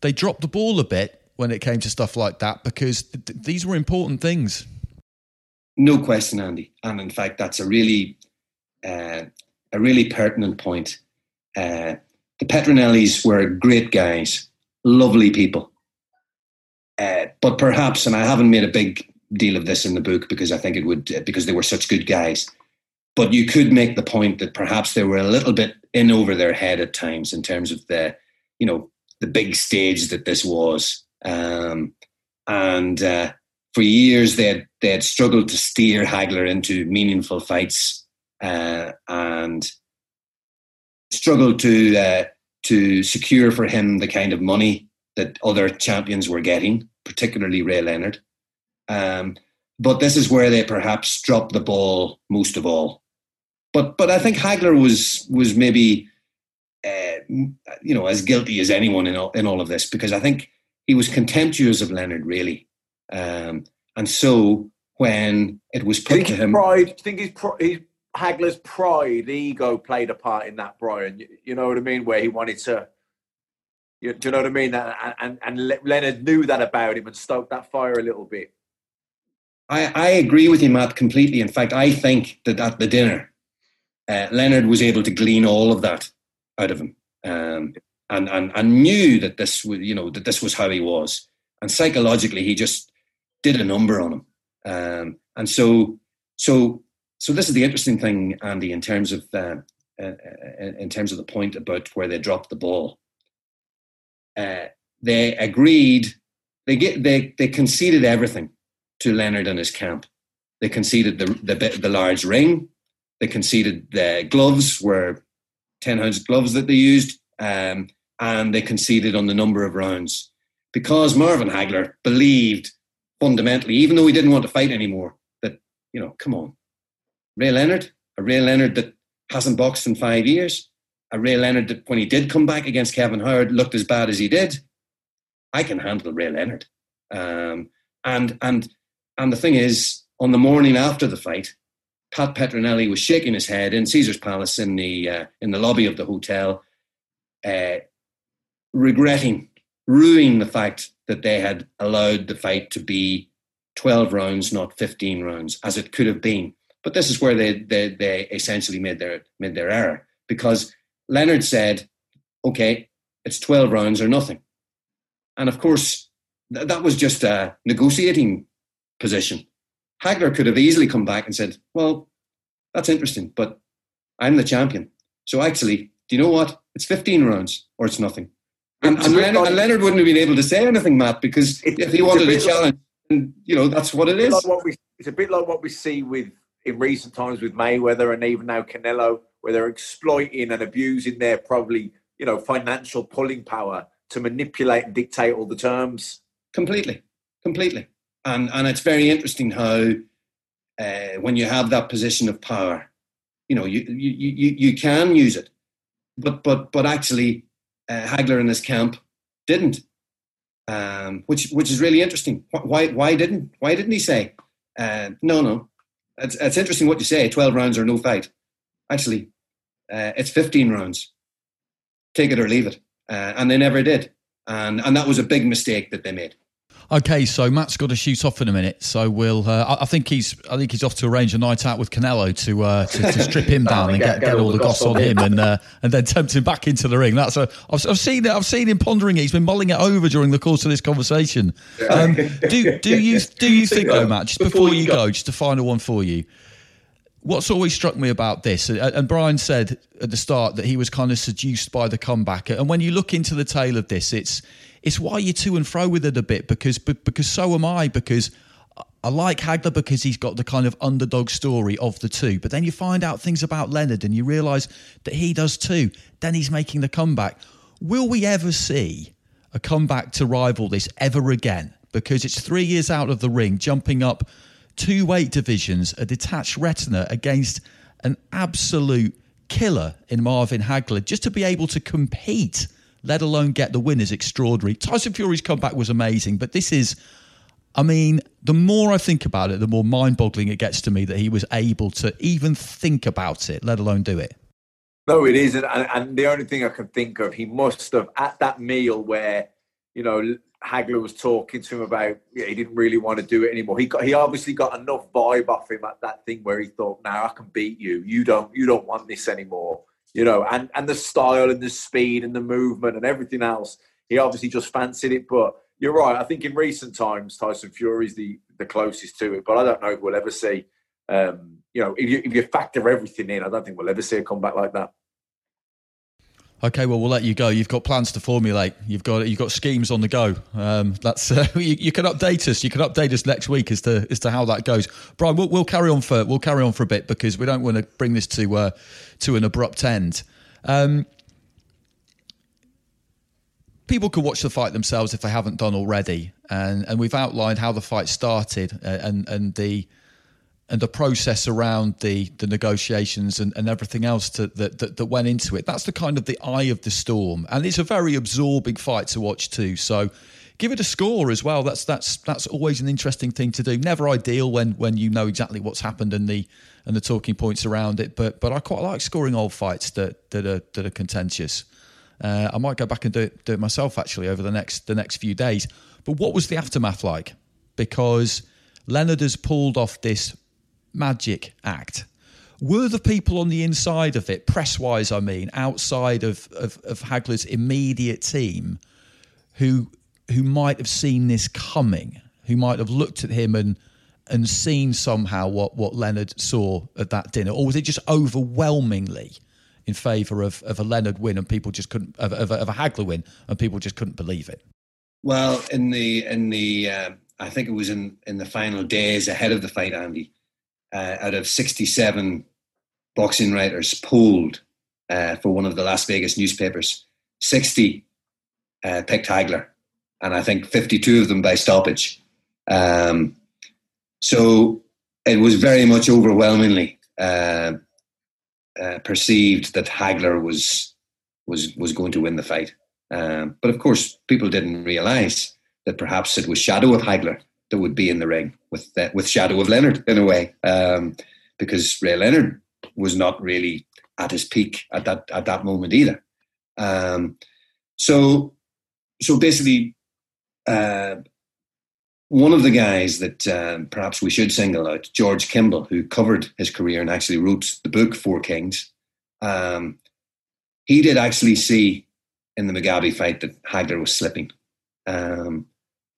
Speaker 4: they dropped the ball a bit when it came to stuff like that because th- these were important things.
Speaker 5: No question, Andy. And in fact, that's a really, uh, a really pertinent point. Uh, the Petronellis were great guys, lovely people. Uh, but perhaps, and I haven't made a big deal of this in the book because I think it would, uh, because they were such good guys. But you could make the point that perhaps they were a little bit in over their head at times in terms of the, you know, the big stage that this was. Um, and uh, for years they had, they had struggled to steer Hagler into meaningful fights uh, and struggled to uh, to secure for him the kind of money that other champions were getting, particularly Ray Leonard. Um, but this is where they perhaps dropped the ball most of all. But but I think Hagler was was maybe uh, you know as guilty as anyone in all, in all of this because I think he was contemptuous of Leonard really, um, and so when it was put to him,
Speaker 6: pride. You think his, his Hagler's pride, ego played a part in that, Brian. You, you know what I mean? Where he wanted to, you, do you know what I mean? And, and, and Leonard knew that about him and stoked that fire a little bit.
Speaker 5: I, I agree with you, Matt, completely. In fact, I think that at the dinner, uh, Leonard was able to glean all of that out of him, um, and and and knew that this was, you know, that this was how he was, and psychologically, he just did a number on him, um, and so so so this is the interesting thing, Andy, in terms of uh, uh, in terms of the point about where they dropped the ball. Uh, they agreed. They get they they conceded everything to Leonard and his camp. They conceded the the, the large ring. They conceded the gloves were ten ounce gloves that they used, um, and they conceded on the number of rounds because Marvin Hagler believed fundamentally, even though he didn't want to fight anymore, that you know, come on, Ray Leonard, a Ray Leonard that hasn't boxed in five years, a Ray Leonard that when he did come back against Kevin Howard looked as bad as he did. I can handle Ray Leonard. Um, and and and the thing is, on the morning after the fight, Pat Petronelli was shaking his head in Caesar's Palace in the uh, in the lobby of the hotel, uh, regretting, ruining the fact that they had allowed the fight to be twelve rounds, not fifteen rounds, as it could have been. But this is where they, they, they essentially made their, made their error because Leonard said, okay, it's 12 rounds or nothing. And of course, th- that was just a negotiating position. Hagler could have easily come back and said, well, that's interesting, but I'm the champion. So actually, do you know what? It's 15 rounds or it's nothing. And, and, Leonard, and, Leonard, wouldn't have been able to say anything, Matt, because if he wanted a, a challenge, like, you know, that's what it is.
Speaker 6: Like what we, it's a bit like what we see with in recent times with Mayweather and even now Canelo, where they're exploiting and abusing their probably you know financial pulling power to manipulate and dictate all the terms.
Speaker 5: Completely, completely, and and it's very interesting how uh, when you have that position of power, you know, you you you, you can use it, but but but actually uh, Hagler and his camp didn't, um, which which is really interesting. Why why didn't why didn't he say uh, no no? It's, it's interesting what you say. Twelve rounds or no fight. Actually, uh, it's fifteen rounds. Take it or leave it, uh, and they never did, and and that was a big mistake that they made.
Speaker 4: Okay, so Matt's got to shoot off in a minute, so we'll. Uh, I think he's. I think he's off to arrange a night out with Canelo to uh, to, to, strip him down and get, get, get all, all the goss on him, and uh, and then tempt him back into the ring. That's a. I've, I've seen it. I've seen him pondering it. He's been mulling it over during the course of this conversation. Um, do do you do you think though, Matt? Just before, before you go, just a final one for you. What's always struck me about this, and Brian said at the start that he was kind of seduced by the comeback, and when you look into the tale of this, it's it's why you're to and fro with it a bit because because so am I because I like Hagler because he's got the kind of underdog story of the two. But then you find out things about Leonard and you realise that he does too. Then he's making the comeback. Will we ever see a comeback to rival this ever again? Because it's three years out of the ring, jumping up two weight divisions, a detached retina against an absolute killer in Marvin Hagler, just to be able to compete let alone get the win, is extraordinary. Tyson Fury's comeback was amazing, but this is, I mean, the more I think about it, the more mind boggling it gets to me that he was able to even think about it, let alone do it.
Speaker 6: No, it isn't. And, and the only thing I can think of, he must have, at that meal where, you know, Hagler was talking to him about yeah, he didn't really want to do it anymore. He got he obviously got enough vibe off him at that thing where he thought, "Now I can beat you. You don't you don't want this anymore." You know, and and the style and the speed and the movement and everything else. He obviously just fancied it, but you're right. I think in recent times, Tyson Fury's the the closest to it, but I don't know if we'll ever see. Um, you know, if you if you factor everything in, I don't think we'll ever see a comeback like that.
Speaker 4: Okay, well, we'll let you go. You've got plans to formulate. You've got you've got schemes on the go. Um, that's uh, you, you, can update us. You can update us next week as to as to how that goes. Brian, we'll, we'll carry on for we'll carry on for a bit because we don't want to bring this to uh, to an abrupt end. Um, people can watch the fight themselves if they haven't done already, and and we've outlined how the fight started uh, and and the and the process around the the negotiations and, and everything else to, that, that, that went into it. That's the kind of the eye of the storm, and it's a very absorbing fight to watch too. So give it a score as well. That's that's that's always an interesting thing to do. Never ideal when when you know exactly what's happened and the and the talking points around it. But but I quite like scoring old fights that that are that are contentious. Uh, I might go back and do it, do it myself actually over the next the next few days. But what was the aftermath like? Because Leonard has pulled off this magic act. Were the people on the inside of it, press wise, I mean, outside of, of, of Hagler's immediate team, who who might have seen this coming, who might have looked at him and and seen somehow what, what Leonard saw at that dinner, or was it just overwhelmingly in favour of, of a Leonard win and people just couldn't of, of, a, of a Hagler win and people just couldn't believe it?
Speaker 5: Well, in the in the uh, I think it was in in the final days ahead of the fight, Andy uh, out of 67 boxing writers polled uh, for one of the Las Vegas newspapers, 60 uh, picked Hagler, and I think 52 of them by stoppage. Um, so it was very much overwhelmingly uh, uh, perceived that Hagler was was was going to win the fight. Um, but of course, people didn't realise that perhaps it was shadow of Hagler that would be in the ring with uh, with Shadow of Leonard in a way, um, because Ray Leonard was not really at his peak at that at that moment either. Um, so so basically, uh, one of the guys that um, perhaps we should single out, George Kimball, who covered his career and actually wrote the book Four Kings. Um, he did actually see in the Mugabi fight that Hagler was slipping. Um,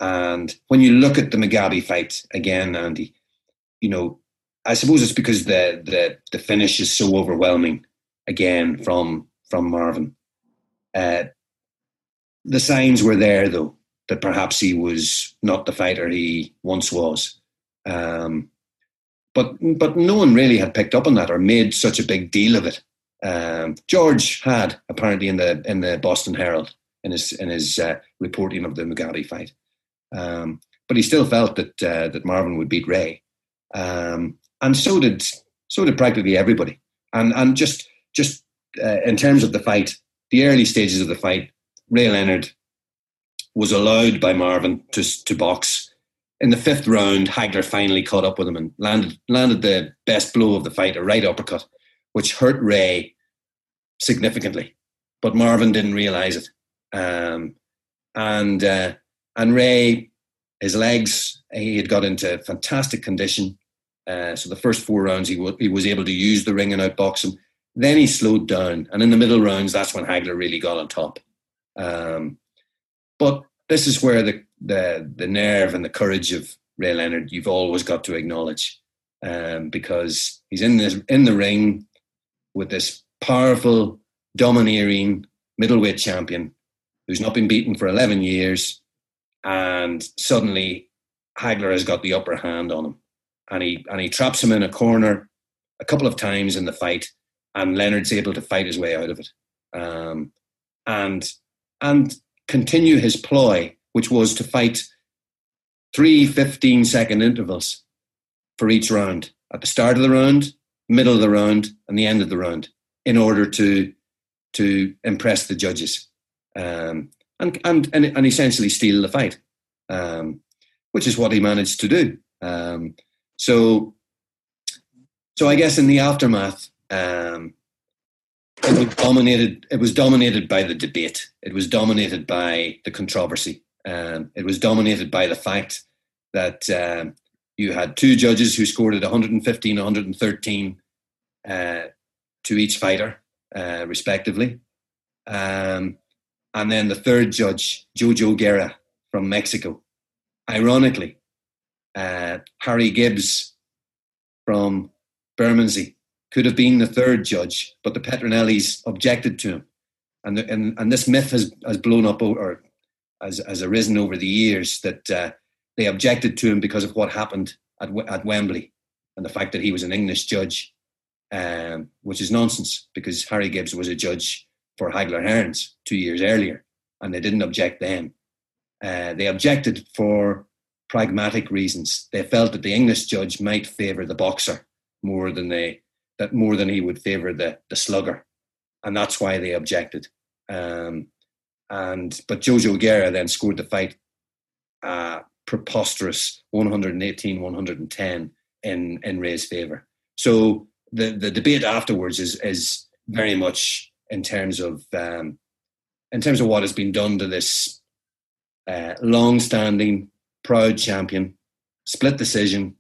Speaker 5: and when you look at the Mugabi fight again, Andy, you know, I suppose it's because the the the finish is so overwhelming again from from Marvin. Uh, the signs were there, though, that perhaps he was not the fighter he once was. Um, but but no one really had picked up on that or made such a big deal of it. Um, George had apparently in the in the Boston Herald in his in his uh, reporting of the Mugabi fight, um, but he still felt that uh, that Marvin would beat Ray, um, and so did so did practically everybody. And and just just uh, in terms of the fight, the early stages of the fight, Ray Leonard was allowed by Marvin to to box. In the fifth round, Hagler finally caught up with him and landed landed the best blow of the fight, a right uppercut, which hurt Ray significantly. But Marvin didn't realize it, um, and uh, and Ray, his legs, he had got into fantastic condition. Uh, so the first four rounds, he, w- he was able to use the ring and outbox him. Then he slowed down, and in the middle rounds, that's when Hagler really got on top. Um, but this is where the, the the nerve and the courage of Ray Leonard you've always got to acknowledge, um, because he's in this in the ring with this powerful, domineering middleweight champion who's not been beaten for eleven years, and suddenly Hagler has got the upper hand on him, and he and he traps him in a corner a couple of times in the fight, and Leonard's able to fight his way out of it, um, and and continue his ploy, which was to fight three 15 second intervals for each round. At the start of the round, middle of the round, and the end of the round in order to to impress the judges. Um, and, and, and and essentially steal the fight, um, which is what he managed to do. Um, so, so I guess in the aftermath, um, it was dominated. It was dominated by the debate. It was dominated by the controversy. Um, it was dominated by the fact that um, you had two judges who scored at 115, 113 uh, to each fighter, uh, respectively, um, and then the third judge, Jojo Guerra from Mexico. Ironically, uh, Harry Gibbs from Bermondsey could have been the third judge, but the Petronellis objected to him. And, the, and, and this myth has, has blown up or has, has arisen over the years that uh, they objected to him because of what happened at, at Wembley and the fact that he was an English judge, um, which is nonsense because Harry Gibbs was a judge for Hagler Hearns two years earlier and they didn't object then. Uh, they objected for pragmatic reasons. They felt that the English judge might favour the boxer more than they that more than he would favour the the slugger, and that's why they objected. Um, and but Jojo Guerra then scored the fight, uh, preposterous 118 110 in in Ray's favour. So the the debate afterwards is is very much in terms of um, in terms of what has been done to this uh, long-standing proud champion, split decision,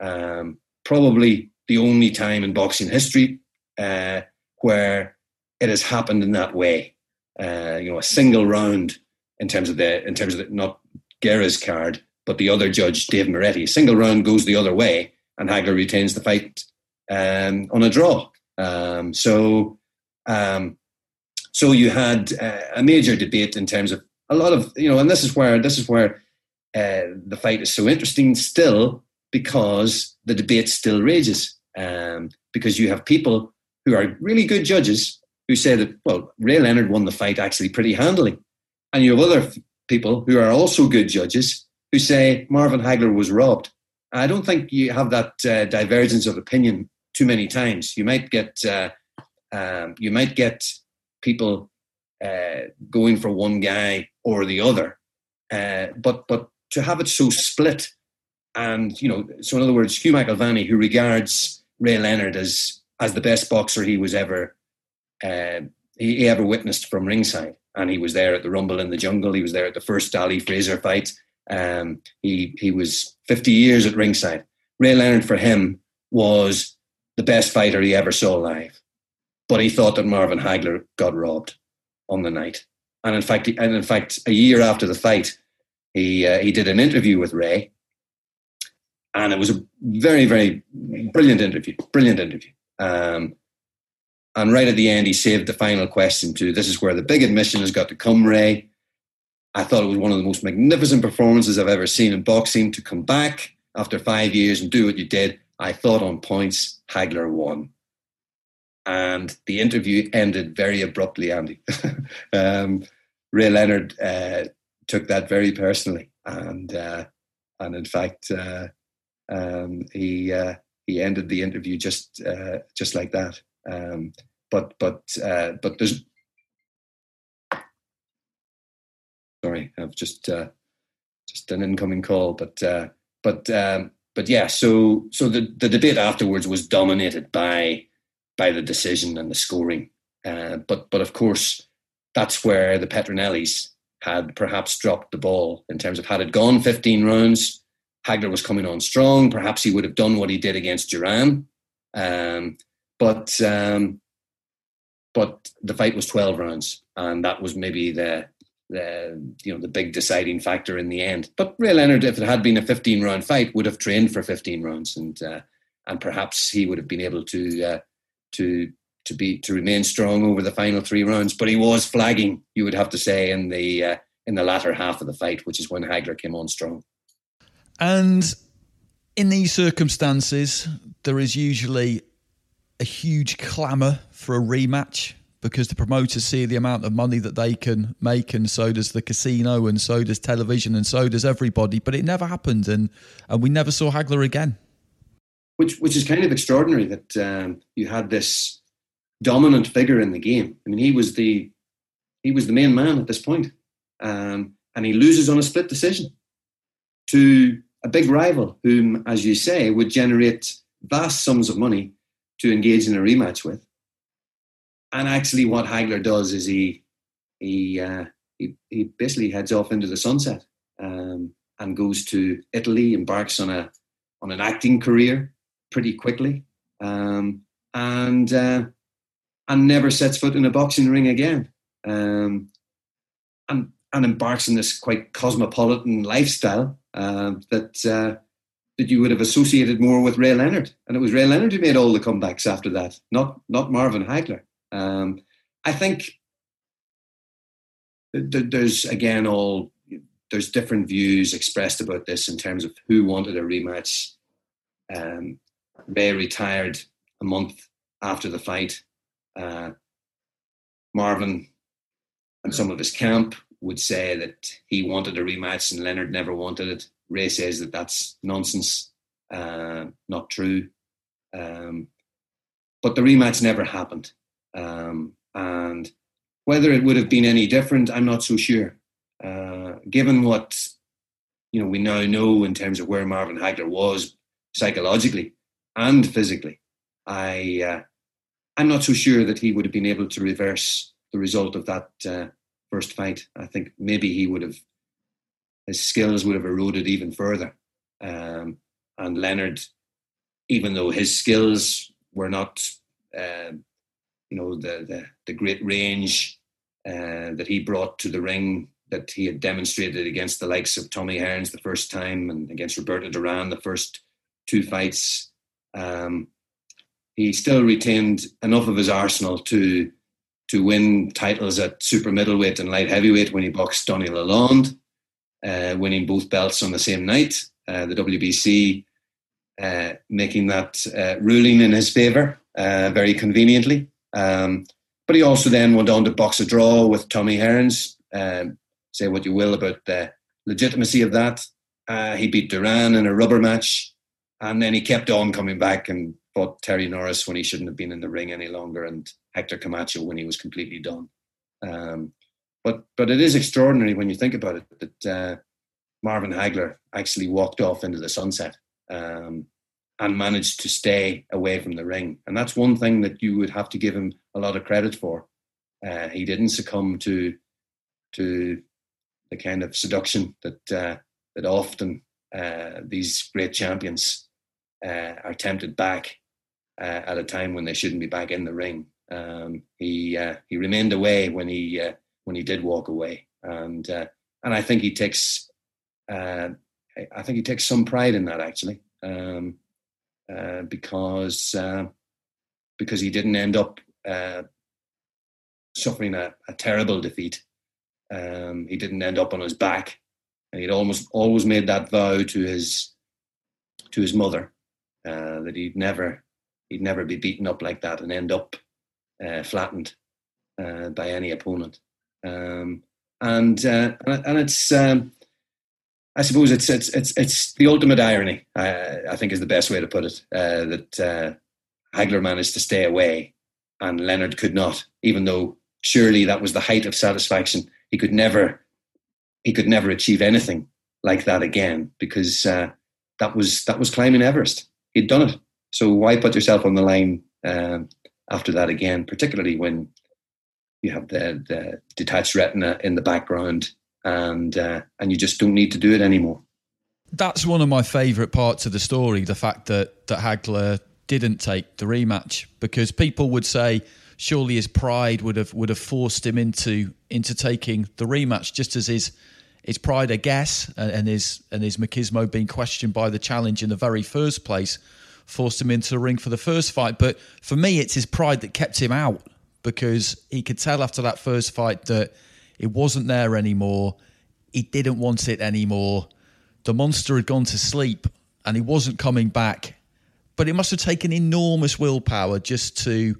Speaker 5: um, probably the only time in boxing history uh, where it has happened in that way. Uh, you know, a single round in terms of the in terms of the, not Guerra's card, but the other judge, Dave Moretti. Single round goes the other way, and Hagler retains the fight um, on a draw. Um, so, um, so you had uh, a major debate in terms of a lot of you know, and this is where this is where uh, the fight is so interesting still because the debate still rages. Um, because you have people who are really good judges who say that, well, Ray Leonard won the fight actually pretty handily. And you have other people who are also good judges who say Marvin Hagler was robbed. I don't think you have that uh, divergence of opinion too many times. You might get uh, um, you might get people uh, going for one guy or the other, uh, but but to have it so split and you know, so in other words, Hugh McIlvanney, who regards Ray Leonard as as the best boxer he was ever uh, he, he, ever witnessed from ringside, and he was there at the Rumble in the Jungle. He was there at the first Ali Fraser fight. Um, he he was 50 years at ringside. Ray Leonard for him was the best fighter he ever saw live, but he thought that Marvin Hagler got robbed on the night. And in fact, and in fact, a year after the fight, he uh, he did an interview with Ray, and it was a very, very brilliant interview. Brilliant interview. Um, and right at the end, he saved the final question to this is where the big admission has got to come, Ray. I thought it was one of the most magnificent performances I've ever seen in boxing. To come back after five years and do what you did, I thought on points, Hagler won. And the interview ended very abruptly, Andy. um, Ray Leonard uh, took that very personally, and uh, and in fact, uh, um, he uh, he ended the interview just uh, just like that. Um, but but uh, but there's sorry, I've just just an incoming call, but but um, but yeah, so so the the debate afterwards was dominated by by the decision and the scoring. Uh, but but of course, that's where the Petronellis had perhaps dropped the ball in terms of had it gone 15 rounds, Hagler was coming on strong. Perhaps he would have done what he did against Duran. Um, but um, but the fight was 12 rounds, and that was maybe the the you know the big deciding factor in the end. But Ray Leonard, if it had been a 15 round fight, would have trained for 15 rounds, and uh, and perhaps he would have been able to uh, to to be to remain strong over the final three rounds. But he was flagging, you would have to say, in the uh, in the latter half of the fight, which is when Hagler came on strong.
Speaker 4: And in these circumstances, there is usually a huge clamour for a rematch because the promoters see the amount of money that they can make, and so does the casino, and so does television, and so does everybody. But it never happened, and and we never saw Hagler again.
Speaker 5: Which which is kind of extraordinary that um, you had this dominant figure in the game. I mean, he was the he was the main man at this point, um, and he loses on a split decision to a big rival, whom, as you say, would generate vast sums of money to engage in a rematch with. And actually, what Hagler does is he he uh, he, he, basically heads off into the sunset um, and goes to Italy, embarks on a on an acting career pretty quickly, um, and uh, and never sets foot in a boxing ring again. Um, and and embarks in this quite cosmopolitan lifestyle uh, that uh, that you would have associated more with Ray Leonard, and it was Ray Leonard who made all the comebacks after that, not not Marvin Hagler. Um, I think th- there's again all there's different views expressed about this in terms of who wanted a rematch. Um, Ray retired a month after the fight. Uh, Marvin and some of his camp would say that he wanted a rematch and Leonard never wanted it. Ray says that that's nonsense, uh, not true. Um, but the rematch never happened. Um, and whether it would have been any different, I'm not so sure. Uh, given what you know we now know in terms of where Marvin Hagler was psychologically and physically, I uh, I'm not so sure that he would have been able to reverse the result of that uh, first fight. I think maybe he would have his skills would have eroded even further. Um, and Leonard, even though his skills were not, uh, you know, the, the, the great range uh, that he brought to the ring that he had demonstrated against the likes of Tommy Hearns the first time and against Roberto Duran the first two fights, um, he still retained enough of his arsenal to to win titles at super middleweight and light heavyweight when he boxed Donny Lalonde, uh, winning both belts on the same night. Uh, the WBC uh, making that uh, ruling in his favour uh, very conveniently. Um, but he also then went on to box a draw with Tommy Hearns. Um, say what you will about the legitimacy of that. Uh, he beat Duran in a rubber match, and then he kept on coming back and fought Terry Norris when he shouldn't have been in the ring any longer, and Hector Camacho when he was completely done. Um, but but it is extraordinary when you think about it that uh, Marvin Hagler actually walked off into the sunset um, and managed to stay away from the ring, and that's one thing that you would have to give him a lot of credit for. Uh, he didn't succumb to to the kind of seduction that uh, that often uh, these great champions uh, are tempted back uh, at a time when they shouldn't be back in the ring. Um, he uh, he remained away when he uh, when he did walk away, and uh, and I think he takes uh, I think he takes some pride in that actually, um, because because he didn't end up suffering a, a, terrible defeat um, he didn't end up on his back. And he'd almost always made that vow to his to his mother uh, that he'd never he'd never be beaten up like that and end up uh, flattened uh, by any opponent. Um, and uh, and it's um, I suppose it's it's it's it's the ultimate irony. I, I think is the best way to put it. Uh, that Hagler managed to stay away, and Leonard could not, even though surely that was the height of satisfaction. He could never he could never achieve anything like that again because that was that was climbing Everest. He'd done it. So why put yourself on the line um, after that again? Particularly when you have the, the detached retina in the background, and uh, and you just don't need to do it anymore.
Speaker 4: That's one of my favourite parts of the story: the fact that that Hagler didn't take the rematch because people would say surely his pride would have would have forced him into into taking the rematch, just as his his pride, I guess, and his and his machismo being questioned by the challenge in the very first place forced him into the ring for the first fight. But for me, it's his pride that kept him out because he could tell after that first fight that it wasn't there anymore. He didn't want it anymore. The monster had gone to sleep and he wasn't coming back. But it must have taken enormous willpower just to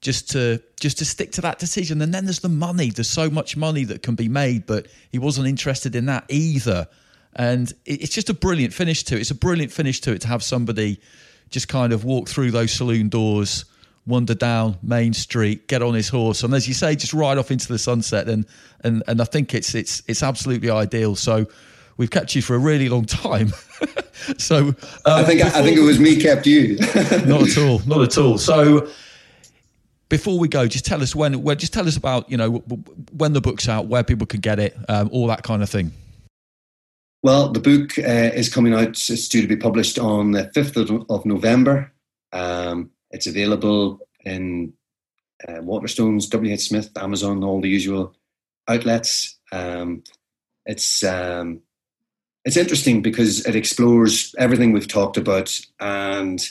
Speaker 4: just to just to stick to that decision. And then there's the money. There's so much money that can be made, but he wasn't interested in that either. And it's just a brilliant finish to it. It's a brilliant finish to it to have somebody just kind of walk through those saloon doors, wander down Main Street, get on his horse, and as you say, just ride off into the sunset. And and and I think it's it's it's absolutely ideal. So we've kept you for a really long time. so um,
Speaker 5: I think before, I think it was me kept you.
Speaker 4: not at all, not at all. So before we go, just tell us when. Well, just tell us about you know when the book's out, where people can get it, um, all that kind of thing.
Speaker 5: Well, the book uh, is coming out. It's due to be published on the fifth of, of, November. Um, it's available in uh, Waterstones, WH Smith, Amazon, all the usual outlets. Um, it's um, it's interesting because it explores everything we've talked about and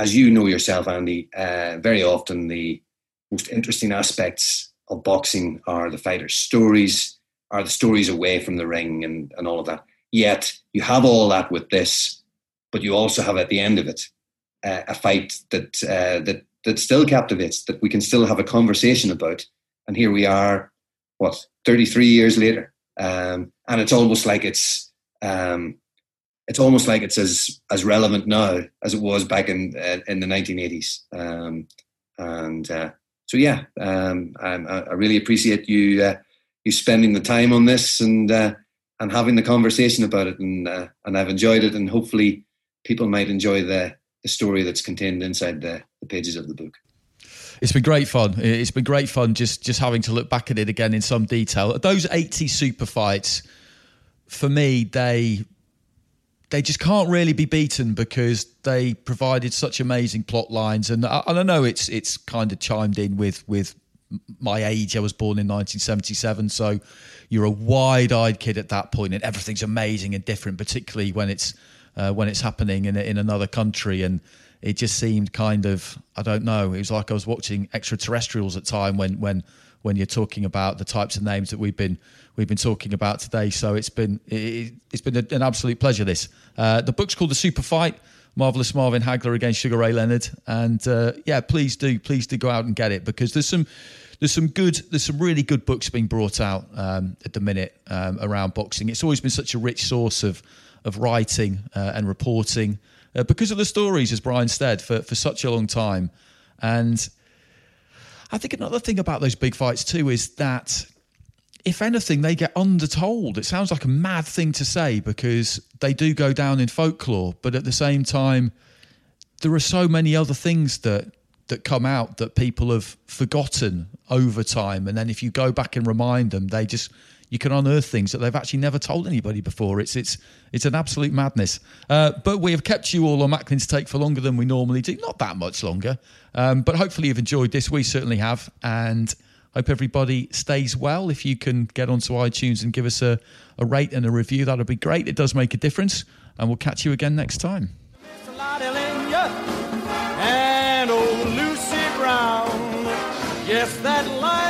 Speaker 5: as you know yourself, Andy, uh, very often the most interesting aspects of boxing are the fighters' stories, are the stories away from the ring and, and all of that. Yet you have all that with this, but you also have at the end of it uh, a fight that uh, that that still captivates, that we can still have a conversation about. And here we are, what, 33 years later. Um, and it's almost like it's um, it's almost like it's as as relevant now as it was back in uh, in the 1980s. Um, and uh, so, yeah, um, I, I, really appreciate you uh, you spending the time on this and uh, and having the conversation about it. And uh, and I've enjoyed it, and hopefully, people might enjoy the the story that's contained inside the, the pages of the book.
Speaker 4: It's been great fun. It's been great fun just just having to look back at it again in some detail. Those 80 super fights, for me, they they just can't really be beaten because they provided such amazing plot lines. And I, and I know it's it's kind of chimed in with with my age. I was born in 1977, so you're a wide-eyed kid at that point, and everything's amazing and different, particularly when it's uh, when it's happening in in another country. And it just seemed kind of I don't know. It was like I was watching extraterrestrials at time when when when you're talking about the types of names that we've been we've been talking about today. So it's been it, has been an absolute pleasure. This uh, the book's called The Super Fight. Marvelous Marvin Hagler against Sugar Ray Leonard, and uh, yeah, please do, please do go out and get it because there's some, there's some good, there's some really good books being brought out um, at the minute um, around boxing. It's always been such a rich source of of writing uh, and reporting uh, because of the stories, as Brian said, for for such a long time, and I think another thing about those big fights too is that if anything, they get undertold. It sounds like a mad thing to say because they do go down in folklore, but at the same time, there are so many other things that that come out that people have forgotten over time. And then if you go back and remind them, they just you can unearth things that they've actually never told anybody before. It's it's it's an absolute madness. Uh, but we have kept you all on Macklin's take for longer than we normally do. Not that much longer, um, but hopefully you've enjoyed this. We certainly have, and hope everybody stays well. If you can get onto iTunes and give us a, a rate and a review, that'd be great. It does make a difference, and we'll catch you again next time.
Speaker 3: Yes, that line